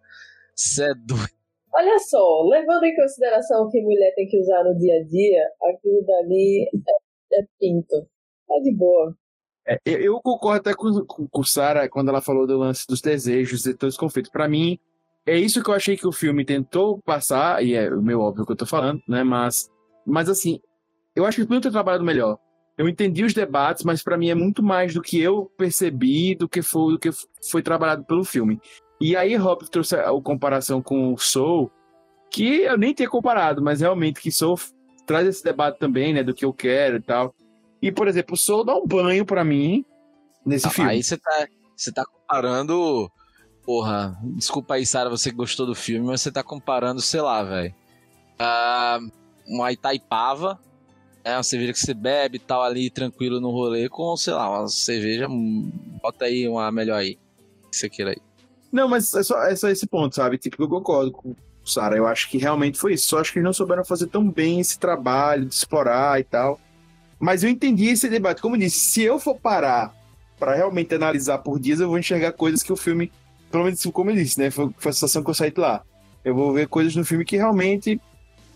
Isso é doido.
Olha só, levando em consideração o que mulher tem que usar no dia a dia, aquilo dali é, é pinto. Tá de boa.
É, eu concordo até com, com, com Sara quando ela falou do lance dos desejos e todos os conflitos. Pra mim, é isso que eu achei que o filme tentou passar, e é o meu óbvio que eu tô falando, né? Mas Mas assim, eu acho que podia ter trabalhado melhor. Eu entendi os debates, mas para mim é muito mais do que eu percebi do que foi, do que foi trabalhado pelo filme. E aí Rob trouxe a, a comparação com o Soul, que eu nem tinha comparado, mas realmente que Soul traz esse debate também, né, do que eu quero e tal. E, por exemplo, o Soul dá um banho para mim nesse
Ah,
filme.
Aí você tá, você tá comparando. Porra, desculpa aí, Sara, você que gostou do filme, mas você tá comparando, sei lá, velho. ah, uma Itaipava, é uma cerveja que você bebe e tal ali tranquilo no rolê, com, sei lá, uma cerveja. hum, Bota aí uma melhor aí. Que você queira aí.
Não, mas é só, é só esse ponto, sabe? Tipo, eu concordo com o Sara. Eu acho que realmente foi isso. Só acho que eles não souberam fazer tão bem esse trabalho de explorar e tal. Mas eu entendi esse debate. Como eu disse, se eu for parar para realmente analisar por dias, eu vou enxergar coisas que o filme, pelo menos como eu disse, né? Foi, foi a sensação que eu saí de lá. Eu vou ver coisas no filme que realmente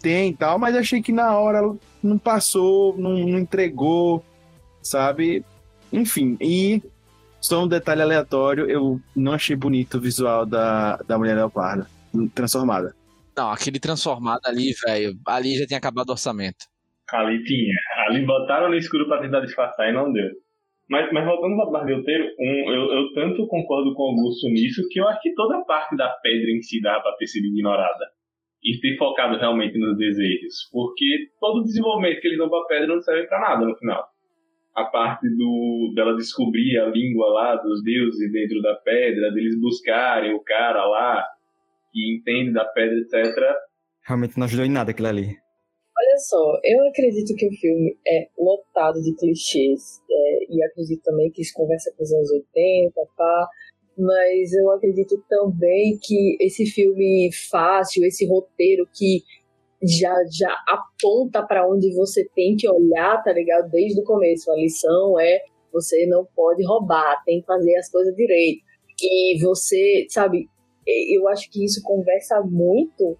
tem e tal, mas achei que na hora não passou, não, não entregou, sabe? Enfim, e só um detalhe aleatório, eu não achei bonito o visual da, da mulher leopardo transformada.
Não, aquele transformado ali, velho, ali já tinha acabado o orçamento.
Ali tinha. Ali botaram no escuro pra tentar disfarçar e não deu. Mas, mas voltando para roteiro, um, eu, eu tanto concordo com o Augusto nisso que eu acho que toda a parte da pedra em si dá pra ter sido ignorada. E ter focado realmente nos desejos. Porque todo o desenvolvimento que eles dão pra pedra não serve pra nada no final. A parte do dela descobrir a língua lá dos deuses dentro da pedra, deles buscarem o cara lá que entende da pedra, etc.
Realmente não ajudou em nada aquilo ali.
Olha só, eu acredito que o filme é lotado de clichês, é, e acredito também que isso conversa com os anos 80, pá, mas eu acredito também que esse filme fácil, esse roteiro que já, já aponta para onde você tem que olhar, tá ligado? Desde o começo. A lição é você não pode roubar, tem que fazer as coisas direito. E você, sabe, eu acho que isso conversa muito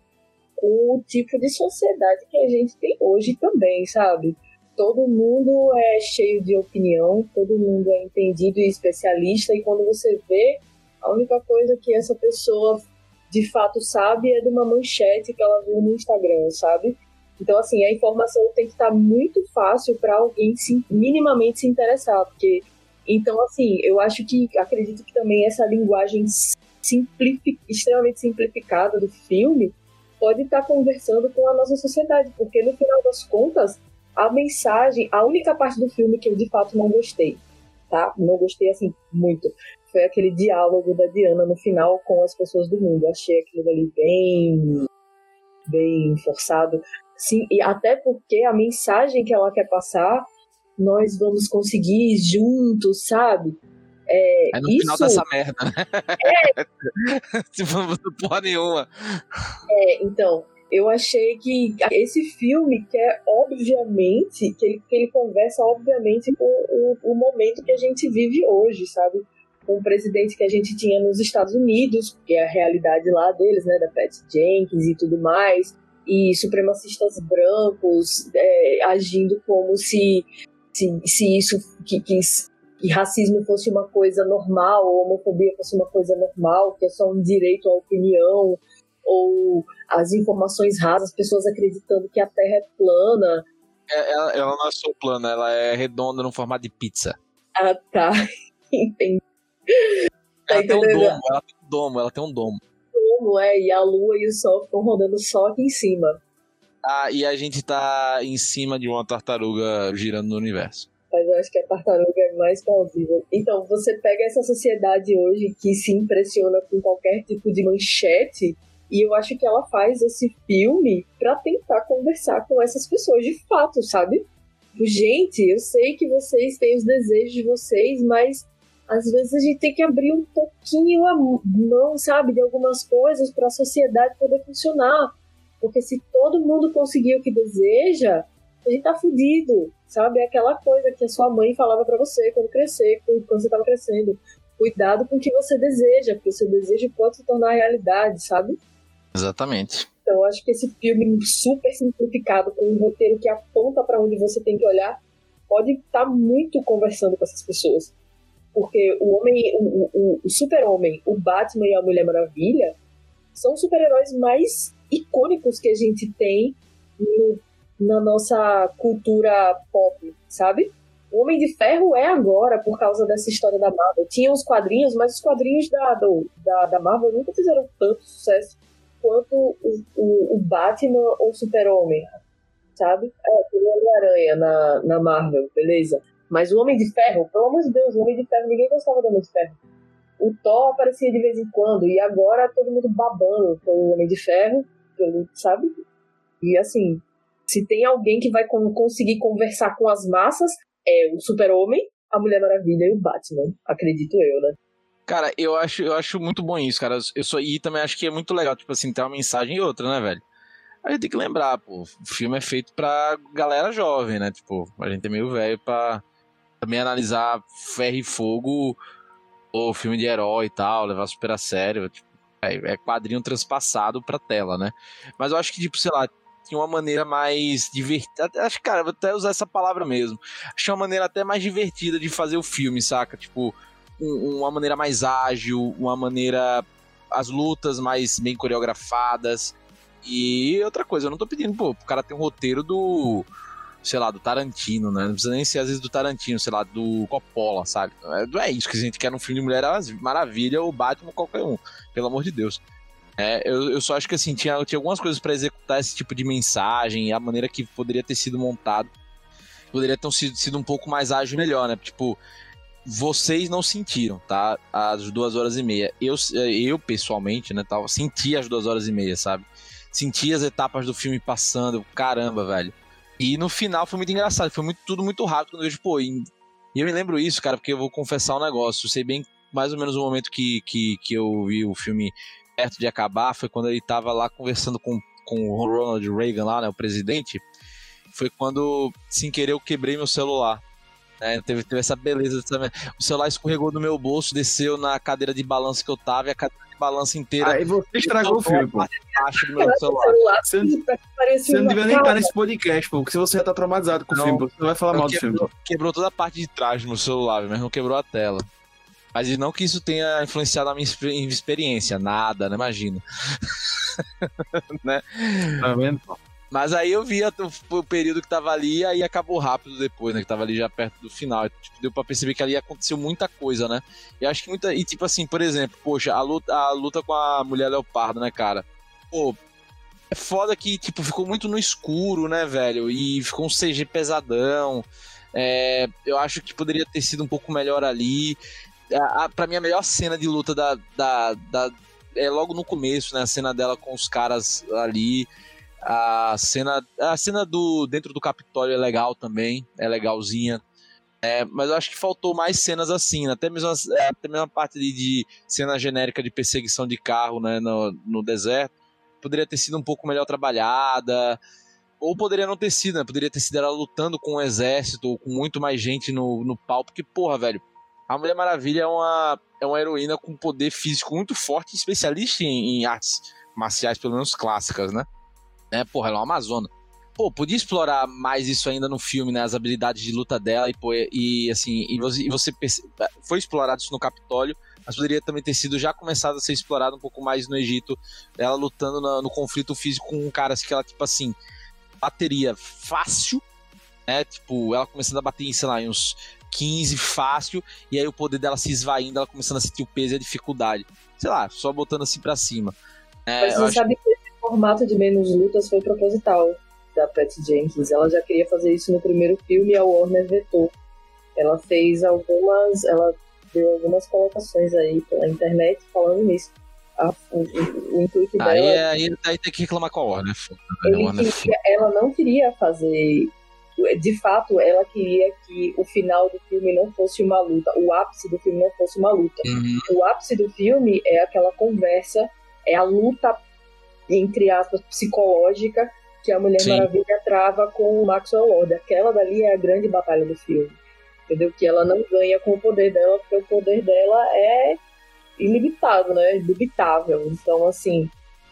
com o tipo de sociedade que a gente tem hoje também, sabe? Todo mundo é cheio de opinião, todo mundo é entendido e especialista, e quando você vê, a única coisa que essa pessoa de fato sabe é de uma manchete que ela viu no Instagram, sabe? Então, assim, a informação tem que estar muito fácil para alguém se, minimamente se interessar, porque. Então, assim, eu acho que, acredito que também essa linguagem simplifi, extremamente simplificada do filme pode estar conversando com a nossa sociedade, porque no final das contas, a mensagem, a única parte do filme que eu de fato não gostei, tá? Não gostei assim muito. Foi aquele diálogo da Diana no final com as pessoas do mundo. Achei aquilo ali bem bem forçado. Sim, e até porque a mensagem que ela quer passar, nós vamos conseguir juntos, sabe? É,
É no
isso,
final dessa merda, né? tipo, não porra nenhuma.
É, então, eu achei que esse filme quer, obviamente, que ele, que ele conversa, obviamente, com o, o momento que a gente vive hoje, sabe? Com o presidente que a gente tinha nos Estados Unidos, que é a realidade lá deles, né? Da Pat Jenkins e tudo mais, e supremacistas brancos é, agindo como se, se, se isso. Que, que, que racismo fosse uma coisa normal, ou homofobia fosse uma coisa normal, que é só um direito à opinião, ou as informações rasas, pessoas acreditando que a Terra é plana.
É, Ela, ela não é só plana, ela é redonda no formato de pizza.
Ah, tá. Entendi. Tá
Ela tem um domo, ela tem um domo, ela tem um domo.
Como é? E a Lua e o Sol ficam rodando só aqui em cima.
Ah, e a gente tá em cima de uma tartaruga girando no universo.
Mas eu acho que a tartaruga é mais plausível. Então, você pega essa sociedade hoje que se impressiona com qualquer tipo de manchete, e eu acho que ela faz esse filme pra tentar conversar com essas pessoas de fato, sabe? Gente, eu sei que vocês têm os desejos de vocês, mas às vezes a gente tem que abrir um pouquinho a mão, sabe, de algumas coisas para a sociedade poder funcionar. Porque se todo mundo conseguir o que deseja, a gente tá fudido, sabe? É aquela coisa que a sua mãe falava para você quando crescer, quando você tava crescendo. Cuidado com o que você deseja, porque o seu desejo pode se tornar realidade, sabe?
Exatamente.
Então, eu acho que esse filme super simplificado, com um roteiro que aponta para onde você tem que olhar, pode estar muito conversando com essas pessoas. Porque o homem, o, o, o super-homem, o Batman e a Mulher Maravilha são os super-heróis mais icônicos que a gente tem no na nossa cultura pop, sabe? O Homem de Ferro é agora por causa dessa história da Marvel. Tinha os quadrinhos, mas os quadrinhos da, do, da, da Marvel nunca fizeram tanto sucesso quanto o, o, o Batman ou o Super-Homem, sabe? É, tem o Homem-Aranha na, na Marvel, beleza. Mas o Homem de Ferro, pelo amor de Deus, o Homem de Ferro, ninguém gostava do Homem de Ferro. O Thor aparecia de vez em quando, e agora todo mundo babando pelo Homem de Ferro, pelo, sabe? E assim, se tem alguém que vai conseguir conversar com as massas, é o Super-Homem, a Mulher Maravilha e o Batman, acredito eu, né?
Cara, eu acho, eu acho muito bom isso, cara. Eu sou, e também acho que é muito legal, tipo assim, ter uma mensagem e outra, né, velho? A gente tem que lembrar, pô, o filme é feito pra galera jovem, né? Tipo, a gente é meio velho pra também analisar Ferro e Fogo, ou filme de herói e tal, levar super a sério. Tipo, é, é quadrinho transpassado pra tela, né? Mas eu acho que, tipo, sei lá, tinha uma maneira mais divertida. Acho que, cara, vou até usar essa palavra mesmo. Achei uma maneira até mais divertida de fazer o filme, saca? Tipo, um, uma maneira mais ágil, uma maneira. As lutas mais bem coreografadas. E outra coisa, eu não tô pedindo, pô, o cara tem um roteiro do. Sei lá, do Tarantino, né? Não precisa nem ser às vezes do Tarantino, sei lá, do Coppola, sabe? Não é, é isso que a gente quer num filme de Mulher Maravilha ou Batman, qualquer um. Pelo amor de Deus. É, eu, eu só acho que assim, tinha, tinha algumas coisas para executar esse tipo de mensagem, a maneira que poderia ter sido montado. Poderia ter sido, sido um pouco mais ágil melhor, né? Tipo, vocês não sentiram, tá? As duas horas e meia. Eu, eu pessoalmente, né, tava, senti as duas horas e meia, sabe? Senti as etapas do filme passando, caramba, velho. E no final foi muito engraçado, foi muito, tudo muito rápido quando eu vejo, pô, e, e eu me lembro isso, cara, porque eu vou confessar um negócio. Eu sei bem mais ou menos o momento que, que, que eu vi o filme perto de acabar foi quando ele tava lá conversando com, com o Ronald Reagan lá, né, o presidente. Foi quando, sem querer, eu quebrei meu celular. É, teve, teve essa beleza também. O celular escorregou do meu bolso, desceu na cadeira de balanço que eu tava e a cadeira de balanço inteira.
Aí você estragou o filme, pô.
Acho do meu celular.
Você, você não devia nem estar nesse podcast, pô, porque se você já tá traumatizado com o filme, você não vai falar mal do
quebrou,
filme.
Quebrou toda a parte de trás do meu celular, mas não quebrou a tela. Mas não que isso tenha influenciado a minha experiência, nada, né? Imagina. né?
Tá vendo?
Mas aí eu vi o período que tava ali e aí acabou rápido depois, né? Que tava ali já perto do final. Tipo, deu pra perceber que ali aconteceu muita coisa, né? E acho que muita. E tipo assim, por exemplo, poxa, a luta, a luta com a mulher leopardo, né, cara? Pô, é foda que, tipo, ficou muito no escuro, né, velho? E ficou um CG pesadão. É, eu acho que poderia ter sido um pouco melhor ali. A, a, pra mim, a melhor cena de luta da, da, da, é logo no começo, né? A cena dela com os caras ali. A cena, a cena do dentro do Capitólio é legal também, é legalzinha. É, mas eu acho que faltou mais cenas assim, né? até mesmo, é, até mesmo a parte de, de, cena genérica de perseguição de carro né, no, no deserto poderia ter sido um pouco melhor trabalhada, ou poderia não ter sido, né? Poderia ter sido ela lutando com um exército ou com muito mais gente no, no pau, porque, porra, velho, a Mulher Maravilha é uma, é uma heroína com poder físico muito forte, especialista em, em artes marciais, pelo menos clássicas, né? né? Porra, ela é uma amazona. Pô, podia explorar mais isso ainda no filme, né? As habilidades de luta dela e, pô, e assim, e você, e você foi explorado isso no Capitólio, mas poderia também ter sido já começado a ser explorado um pouco mais no Egito, ela lutando no, no conflito físico com um cara que ela, tipo assim, bateria fácil, né? Tipo, ela começando a bater em, sei lá, em uns 15 fácil, e aí o poder dela se esvaindo, ela começando a sentir o peso e a dificuldade. Sei lá, só botando assim pra cima.
É, Mas você acho... sabe que formato de menos lutas foi proposital da Patty Jenkins. Ela já queria fazer isso no primeiro filme e a Warner vetou. Ela fez algumas. Ela deu algumas colocações aí pela internet falando nisso. A, o, o, o, intuito
aí,
dela.
É, aí, aí tem que reclamar com a Warner.
Né? Ela não queria fazer. De fato, ela queria que o final do filme não fosse uma luta, o ápice do filme não fosse uma luta.
Uhum.
O ápice do filme é aquela conversa, é a luta entre aspas, psicológica que a Mulher Sim. Maravilha trava com o Maxwell Lord. Aquela dali é a grande batalha do filme. Entendeu? Que ela não ganha com o poder dela, porque o poder dela é ilimitado, né? Indubitável. Então, assim,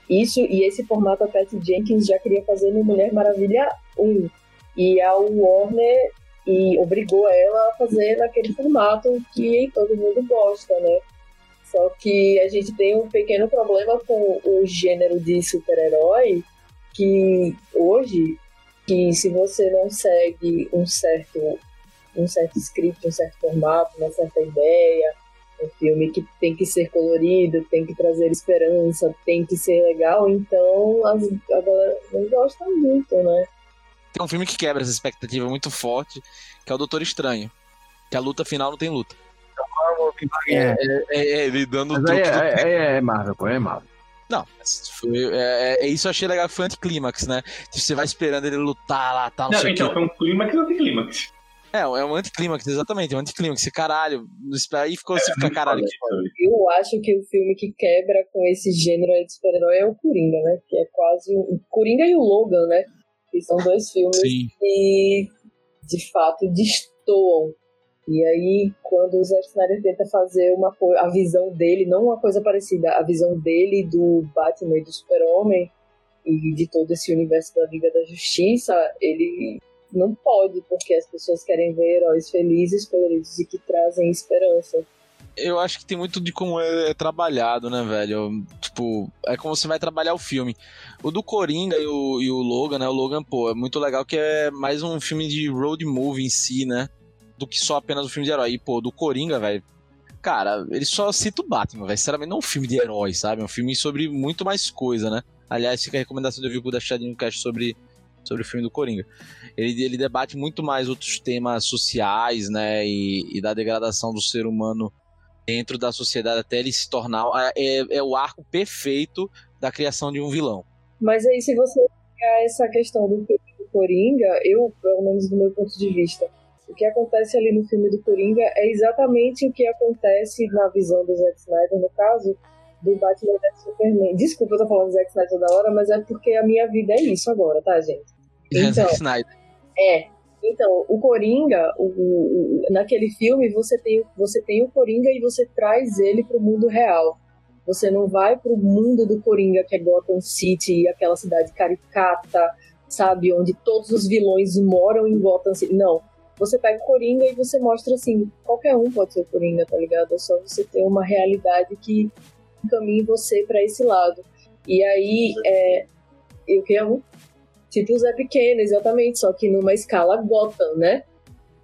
isso e esse formato a Patty Jenkins já queria fazer no Mulher Maravilha 1. E a Warner e obrigou ela a fazer naquele formato que todo mundo gosta, né? Só que a gente tem um pequeno problema com o gênero de super-herói que hoje que se você não segue um certo, um certo script, um certo formato, uma certa ideia, um filme que tem que ser colorido, tem que trazer esperança, tem que ser legal, então as, a galera não gosta muito, né?
Tem um filme que quebra essa expectativa muito forte, que é o Doutor Estranho. Que a luta final não tem luta.
É,
É, é, é, ele dando
mas
truque
é, é, é Marvel, pô, é Marvel.
Não, mas foi, é, é, isso eu achei legal, foi anticlímax, né? Você vai esperando ele lutar lá, tal, não,
Não,
sei o
então foi um clímax anticlímax.
É, é um anticlímax, exatamente, é um anticlímax. Esse caralho, não aí ficou assim, fica caralho.
Eu acho que o filme que quebra com esse gênero aí de super-herói é o Coringa, né? Que é quase o Coringa e o Logan, né? Que são dois filmes
Sim.
que de fato destoam. E aí, quando o Zack Snyder tenta fazer uma a visão dele, não uma coisa parecida, a visão dele do Batman e do Super-Homem e de todo esse universo da Liga da Justiça, ele não pode, porque as pessoas querem ver heróis felizes, coloridos e que trazem esperança.
Eu acho que tem muito de como é, é trabalhado, né, velho? Tipo, é como você vai trabalhar o filme. O do Coringa e o, e o Logan, né? O Logan, pô, é muito legal que é mais um filme de road movie em si, né? Do que só apenas um filme de herói. E, pô, do Coringa, velho. Cara, ele só cita o Batman, velho. Sinceramente, não é um filme de herói, sabe? É um filme sobre muito mais coisa, né? Aliás, fica a recomendação ouvir o de um cast sobre, sobre o filme do Coringa. Ele, ele debate muito mais outros temas sociais, né? E, e da degradação do ser humano dentro da sociedade até ele se tornar. É, é o arco perfeito da criação de um vilão.
Mas aí, se você pegar essa questão do filme do Coringa, eu, pelo menos do meu ponto de vista, o que acontece ali no filme do Coringa é exatamente o que acontece na visão do Zack Snyder, no caso do Batman vs Superman. Desculpa, eu tô falando do Zack Snyder toda hora, mas é porque a minha vida é isso agora, tá, gente? Então,
Zack Snyder.
é. Então, o Coringa, o, o- o- naquele filme, você tem, você tem o Coringa e você traz ele pro mundo real. Você não vai pro mundo do Coringa, que é Gotham City, aquela cidade caricata, sabe? Onde todos os vilões moram em Gotham City. Não. Você pega o Coringa e você mostra assim: qualquer um pode ser o Coringa, tá ligado? É só você ter uma realidade que encaminhe você para esse lado. E aí, é. Eu que o Zé Pequeno, exatamente, só que numa escala Gotham, né?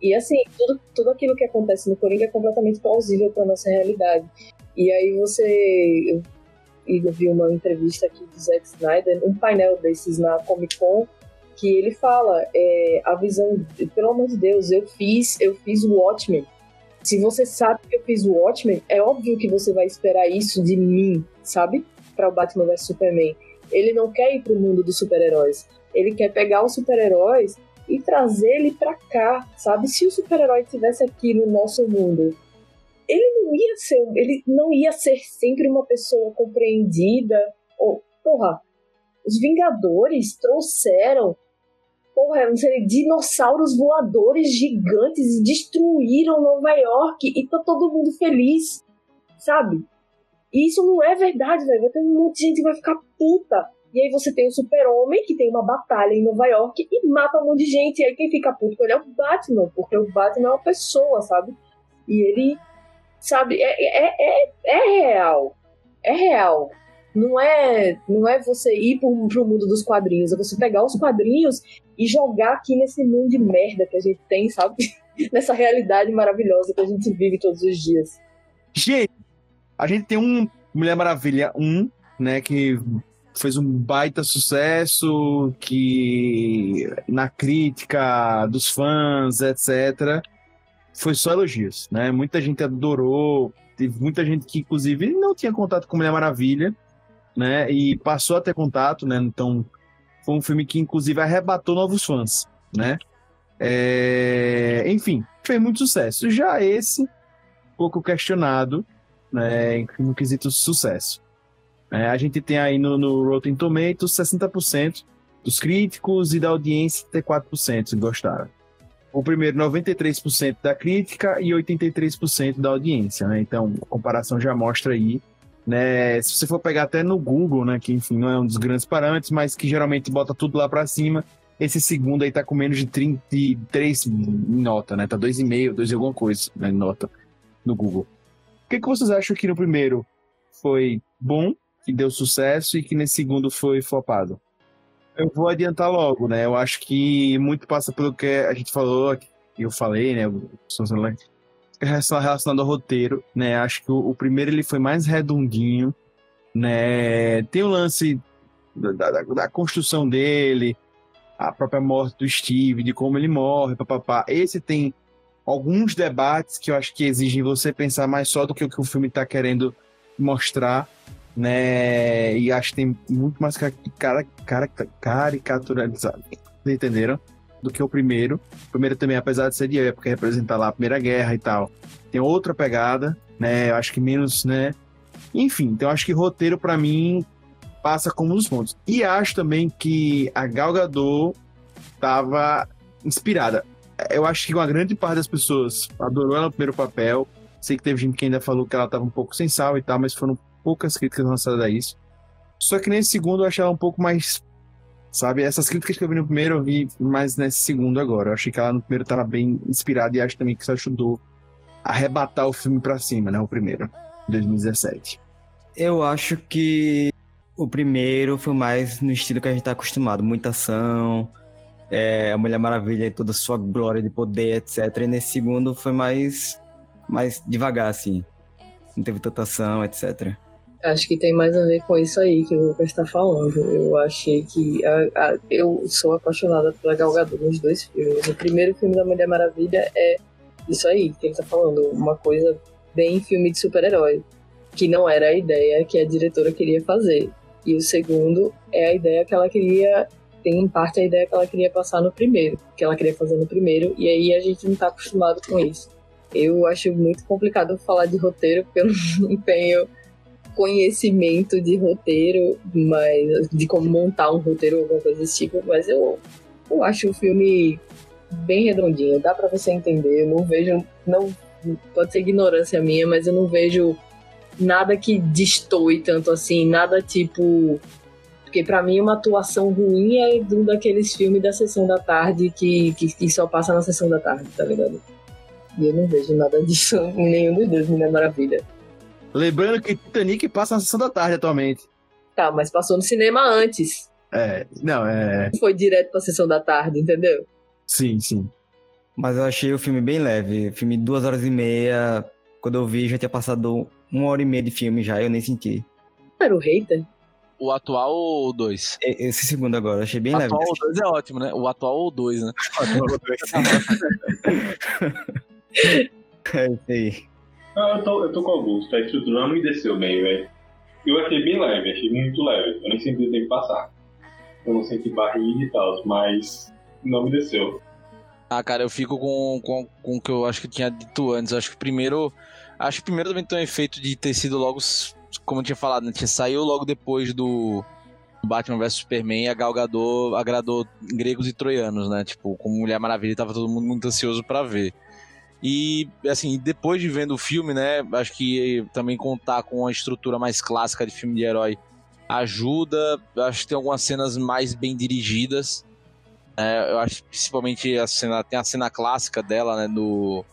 E assim, tudo, tudo aquilo que acontece no Coringa é completamente plausível para nossa realidade. E aí você. Eu vi uma entrevista aqui do Zack Snyder, um painel desses na Comic Con, que ele fala é, a visão. Pelo amor de Deus, eu fiz, eu fiz o Watchmen. Se você sabe que eu fiz o Watchmen, é óbvio que você vai esperar isso de mim, sabe? Para o Batman vs Superman. Ele não quer ir pro mundo dos super-heróis. Ele quer pegar os super-heróis e trazer ele pra cá, sabe? Se o super-herói estivesse aqui no nosso mundo, ele não ia ser, ele não ia ser sempre uma pessoa compreendida. Ou, porra, os Vingadores trouxeram, porra, não sei, dinossauros voadores gigantes e destruíram Nova York e tá todo mundo feliz, sabe? E isso não é verdade, velho. Vai ter um monte de gente que vai ficar puta. E aí você tem o super-homem, que tem uma batalha em Nova York e mata um monte de gente. E aí quem fica puto com ele é o Batman, porque o Batman é uma pessoa, sabe? E ele, sabe, é, é, é, é real. É real. Não é, não é você ir pro, pro mundo dos quadrinhos, é você pegar os quadrinhos e jogar aqui nesse mundo de merda que a gente tem, sabe? Nessa realidade maravilhosa que a gente vive todos os dias.
Gente, a gente tem um Mulher Maravilha 1, né, que fez um baita sucesso, que na crítica dos fãs, etc., foi só elogios, né? Muita gente adorou, teve muita gente que, inclusive, não tinha contato com Mulher Maravilha, né? E passou a ter contato, né? Então, foi um filme que, inclusive, arrebatou novos fãs, né? É, Enfim, fez muito sucesso. Já esse, pouco questionado, né? No quesito sucesso. É, a gente tem aí no, no Rotten Tomatoes 60% dos críticos e da audiência 34% gostaram. O primeiro 93% da crítica e 83% da audiência, né? Então, a comparação já mostra aí, né? Se você for pegar até no Google, né, que enfim, não é um dos grandes parâmetros, mas que geralmente bota tudo lá para cima, esse segundo aí tá com menos de 33 em nota, né? Tá 2,5, 2 e alguma coisa, né, nota no Google. O que, que vocês acham que no primeiro foi bom, que deu sucesso, e que nesse segundo foi flopado? eu vou adiantar logo, né? Eu acho que muito passa pelo que a gente falou, que eu falei, né? relacionado ao roteiro, né? Acho que o, o primeiro ele foi mais redondinho, né? Tem o lance da, da, da construção dele, a própria morte do Steve, de como ele morre, papapá. Esse tem alguns debates que eu acho que exigem você pensar mais só do que o que o filme está querendo mostrar, né? E acho que tem muito mais cara, cara, cara, caricaturalizado, entenderam? Do que o primeiro. O primeiro também, apesar de ser de época, representar lá a Primeira Guerra e tal, tem outra pegada, né? Eu acho que menos, né? Enfim, então acho que roteiro para mim passa como um dos pontos. E acho também que a Gal Gadot estava inspirada. Eu acho que uma grande parte das pessoas adorou ela no primeiro papel. Sei que teve gente que ainda falou que ela estava um pouco sem sal e tal, mas foram poucas críticas lançadas a isso. Só que nesse segundo eu achei ela um pouco mais. Sabe, essas críticas que eu vi no primeiro eu vi mais nesse segundo agora. Eu achei que ela no primeiro estava bem inspirada e acho também que isso ajudou a arrebatar o filme para cima, né? O primeiro, 2017.
Eu acho que o primeiro foi mais no estilo que a gente tá acostumado, muita ação, é, a Mulher Maravilha e toda a sua glória de poder, etc. E nesse segundo foi mais, mais devagar, assim. Não teve tanta ação, etc.
Acho que tem mais a ver com isso aí que o Lucas está falando. Eu achei que. A, a, eu sou apaixonada pela Gal Gadot nos dois filmes. O primeiro filme da Mulher Maravilha é isso aí que ele está falando, uma coisa bem filme de super-herói, que não era a ideia que a diretora queria fazer. E o segundo é a ideia que ela queria, tem em parte a ideia que ela queria passar no primeiro, que ela queria fazer no primeiro, e aí a gente não está acostumado com isso. Eu acho muito complicado falar de roteiro, porque eu não tenho conhecimento de roteiro, mas de como montar um roteiro ou alguma coisa desse tipo, mas eu, eu acho o filme bem redondinho, dá para você entender, eu não vejo, não pode ser ignorância minha, mas eu não vejo nada que destoe tanto assim, nada tipo. Porque para mim uma atuação ruim é um daqueles filmes da sessão da tarde que, que, que, só passa na sessão da tarde, tá ligado? E eu não vejo nada disso em nenhum dos dois, Mulher Maravilha.
Lembrando que Titanic passa na sessão da tarde atualmente.
Tá, mas passou no cinema antes.
É, não, é.
Foi direto pra sessão da tarde, entendeu?
Sim, sim.
Mas eu achei o filme bem leve. Filme de duas horas e meia. Quando eu vi, já tinha passado uma hora e meia de filme já, eu nem senti.
Era o hater?
O atual ou o 2?
Esse segundo agora, achei bem
o
leve.
O atual ou 2 é ótimo, né? O atual ou 2, né?
O atual ou 2. é isso aí.
Ah, eu, tô, eu tô com o Augusto, a estrutura não me desceu bem, velho. Eu achei bem leve, achei muito leve. Eu nem senti o tempo passar. Eu não senti barriga e tal, mas não me desceu.
Ah, cara, eu fico com, com, com o que eu acho que tinha dito antes. Eu acho que primeiro Acho que primeiro também tem um efeito de ter sido logo, como eu tinha falado, né? Tinha saiu logo depois do Batman vs Superman e a Gal Gadot agradou gregos e troianos, né? Tipo, como Mulher Maravilha, tava todo mundo muito ansioso para ver. E, assim, depois de vendo o filme, né? Acho que também contar com a estrutura mais clássica de filme de herói ajuda. Acho que tem algumas cenas mais bem dirigidas. É, eu acho principalmente a cena, tem a cena clássica dela, né? Do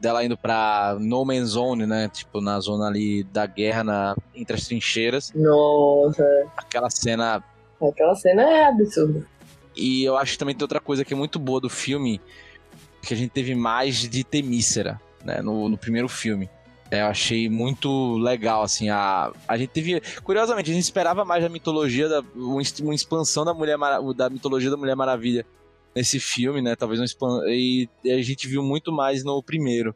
dela indo pra No Man's Zone, né? Tipo, na zona ali da guerra, na, entre as trincheiras.
Nossa.
Aquela cena.
Aquela cena é absurda.
E eu acho que também tem outra coisa que é muito boa do filme, que a gente teve mais de Temícera, né? No, no primeiro filme. É, eu achei muito legal, assim, a, a gente teve... Curiosamente, a gente esperava mais da mitologia, da, uma expansão da, Mulher da mitologia da Mulher Maravilha nesse filme, né? Talvez um e a gente viu muito mais no primeiro.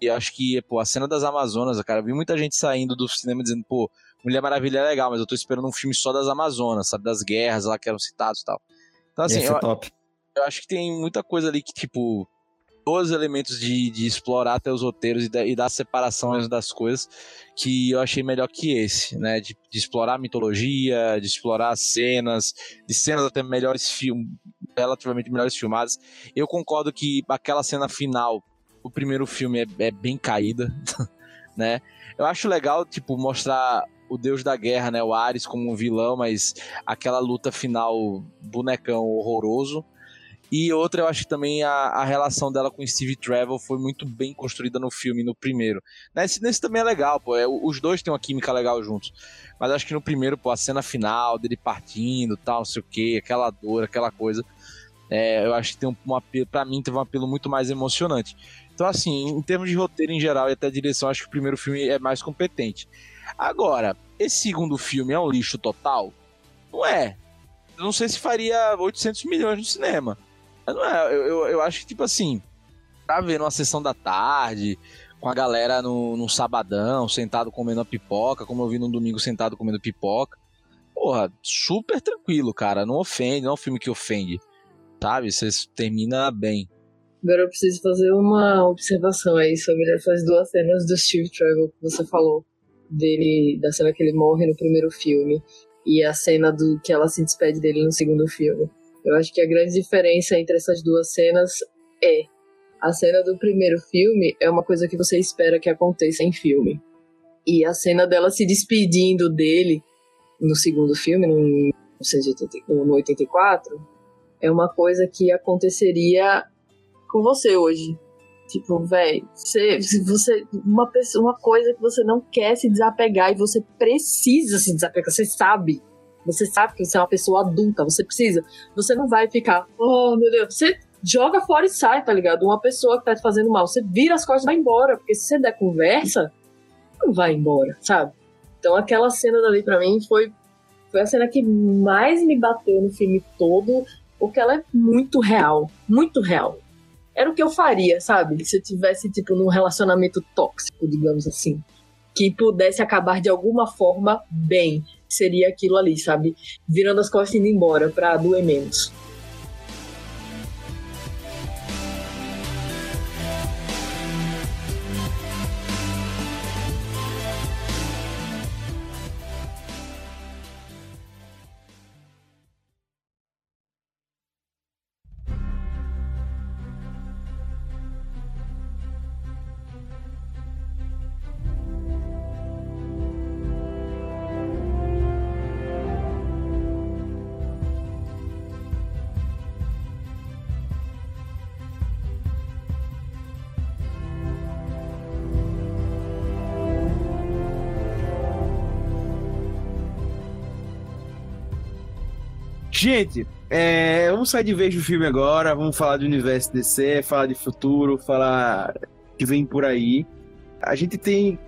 E acho que, pô, a cena das Amazonas, cara, eu vi muita gente saindo do cinema dizendo, pô, Mulher Maravilha é legal, mas eu tô esperando um filme só das Amazonas, sabe? Das guerras lá que eram citados e tal. Então, assim, eu,
top.
eu acho que tem muita coisa ali que, tipo, os elementos de, de explorar até os roteiros e, da, e dar separações das coisas que eu achei melhor que esse, né? De, de explorar a mitologia, de explorar cenas, de cenas até melhores filmes, relativamente melhores filmadas. Eu concordo que aquela cena final, o primeiro filme é, é bem caída, né? Eu acho legal, tipo, mostrar o deus da guerra, né? O Ares como um vilão, mas aquela luta final, bonecão horroroso. E outra, eu acho que também a, a relação dela com Steve Trevor foi muito bem construída no filme, no primeiro. Nesse, nesse também é legal, pô. É, os dois têm uma química legal juntos. Mas acho que no primeiro, pô, a cena final dele partindo, tal, não sei o que, aquela dor, aquela coisa. É, eu acho que tem um, um apelo, pra mim, teve um apelo muito mais emocionante. Então, assim, em termos de roteiro em geral e até direção, acho que o primeiro filme é mais competente. Agora, esse segundo filme é um lixo total? Não é. Eu não sei se faria 800 milhões no cinema. Não é, eu, eu, eu acho que, tipo assim, pra ver numa sessão da tarde, com a galera no, no sabadão, sentado comendo a pipoca, como eu vi no domingo sentado comendo pipoca. Porra, super tranquilo, cara. Não ofende, não é um filme que ofende. Sabe? Você termina bem.
Agora eu preciso fazer uma observação aí sobre essas duas cenas do Steve Trevor que você falou. Dele, da cena que ele morre no primeiro filme e a cena do que ela se despede dele no segundo filme. Eu acho que a grande diferença entre essas duas cenas é a cena do primeiro filme é uma coisa que você espera que aconteça em filme. E a cena dela se despedindo dele no segundo filme, no, no 84, é uma coisa que aconteceria com você hoje. Tipo, velho, você, você uma uma coisa que você não quer se desapegar e você precisa se desapegar, você sabe. Você sabe que você é uma pessoa adulta, você precisa. Você não vai ficar, oh meu Deus, você joga fora e sai, tá ligado? Uma pessoa que tá te fazendo mal, você vira as costas e vai embora, porque se você der conversa, não vai embora, sabe? Então aquela cena dali para mim foi foi a cena que mais me bateu no filme todo, porque ela é muito real, muito real era o que eu faria, sabe? Se eu tivesse, tipo, num relacionamento tóxico, digamos assim. Que pudesse acabar de alguma forma bem. Seria aquilo ali, sabe? Virando as costas e indo embora pra doer menos.
Gente, é, vamos sair de vez do filme agora, vamos falar do universo DC, falar de futuro, falar que vem por aí. A gente tem,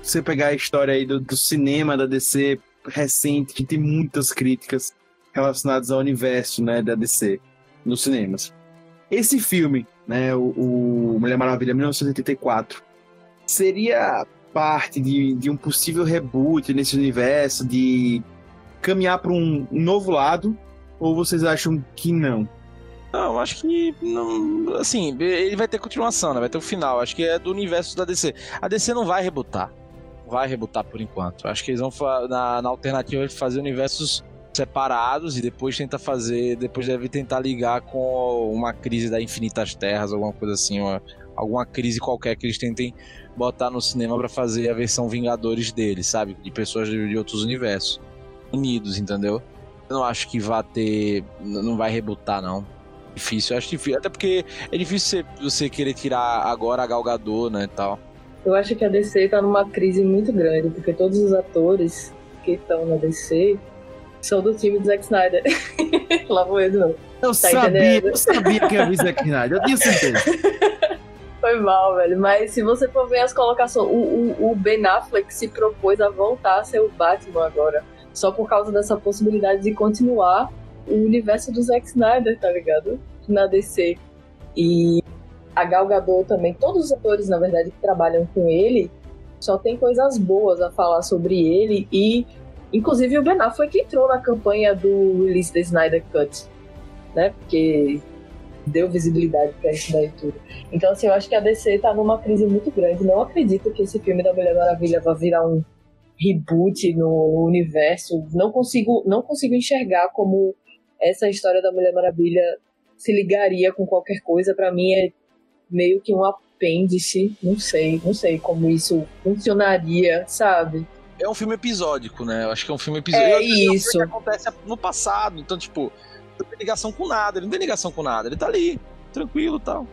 se você pegar a história aí do, do cinema da DC recente, que tem muitas críticas relacionadas ao universo né, da DC nos cinemas. Esse filme, né, o, o Mulher Maravilha 1984, seria parte de, de um possível reboot nesse universo, de caminhar para um novo lado? Ou vocês acham que não?
Não, acho que não, assim, ele vai ter continuação, né? Vai ter o um final. Acho que é do universo da DC. A DC não vai rebutar. Vai rebutar por enquanto. Acho que eles vão na, na alternativa de fazer universos separados e depois tenta fazer, depois deve tentar ligar com uma crise da Infinitas Terras, alguma coisa assim, uma, alguma crise qualquer que eles tentem botar no cinema para fazer a versão Vingadores deles, sabe? De pessoas de, de outros universos unidos, entendeu? Eu não acho que vá ter. Não vai rebutar, não. Difícil, eu acho difícil. Até porque é difícil você, você querer tirar agora a Galgador, né, e tal.
Eu acho que a DC tá numa crise muito grande, porque todos os atores que estão na DC são do time do Zack Snyder. Lá vou eu novo.
Eu tá sabia, entendendo? eu sabia que era o Zack Snyder, eu tinha certeza.
Foi mal, velho. Mas se você for ver as colocações, o, o, o Ben Affleck se propôs a voltar a ser o Batman agora só por causa dessa possibilidade de continuar o universo do Zack Snyder, tá ligado? Na DC. E a Gal Gadot também, todos os atores, na verdade, que trabalham com ele, só tem coisas boas a falar sobre ele e inclusive o Ben Affleck entrou na campanha do release da Snyder Cut, né? Porque deu visibilidade para isso daí tudo. Então, assim, eu acho que a DC tá numa crise muito grande. Não acredito que esse filme da Mulher Maravilha vá virar um reboot no universo. Não consigo, não consigo enxergar como essa história da Mulher Maravilha se ligaria com qualquer coisa. Para mim é meio que um apêndice. Não sei, não sei como isso funcionaria, sabe?
É um filme episódico, né? Eu acho que é um filme episódico.
É isso.
Que acontece no passado. Então, tipo, não tem ligação com nada, ele não tem ligação com nada, ele tá ali, tranquilo e tal.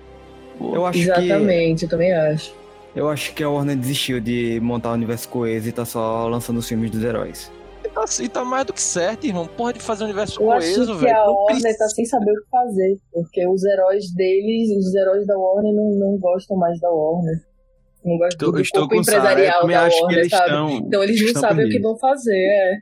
Eu acho que
Exatamente, eu também acho.
Eu acho que a Warner desistiu de montar o universo coeso e tá só lançando os filmes dos heróis.
E tá, e tá mais do que certo, irmão. Porra de fazer um universo
Eu acho
coeso,
que
velho.
a
Não
Warner
precisa-
tá sem saber o que fazer, porque os heróis deles, os heróis da Warner não, não gostam mais da Warner. Não gostam do
estou
corpo
eu
empresarial da
acho que
Warner,
eles
sabe?
estão.
Então eles não sabem o que
perdidos.
vão fazer, é.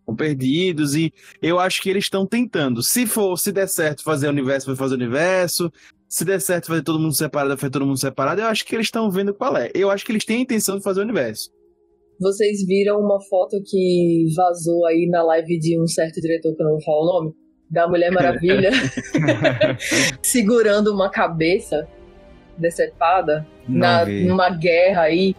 Estão perdidos e eu acho que eles estão tentando. Se for, se der certo fazer o universo, vai fazer o universo. Se der certo fazer todo mundo separado, vai fazer todo mundo separado. Eu acho que eles estão vendo qual é. Eu acho que eles têm a intenção de fazer o universo.
Vocês viram uma foto que vazou aí na live de um certo diretor, que eu não vou falar o nome, da Mulher Maravilha, segurando uma cabeça decepada
Não
na,
vi.
numa guerra aí,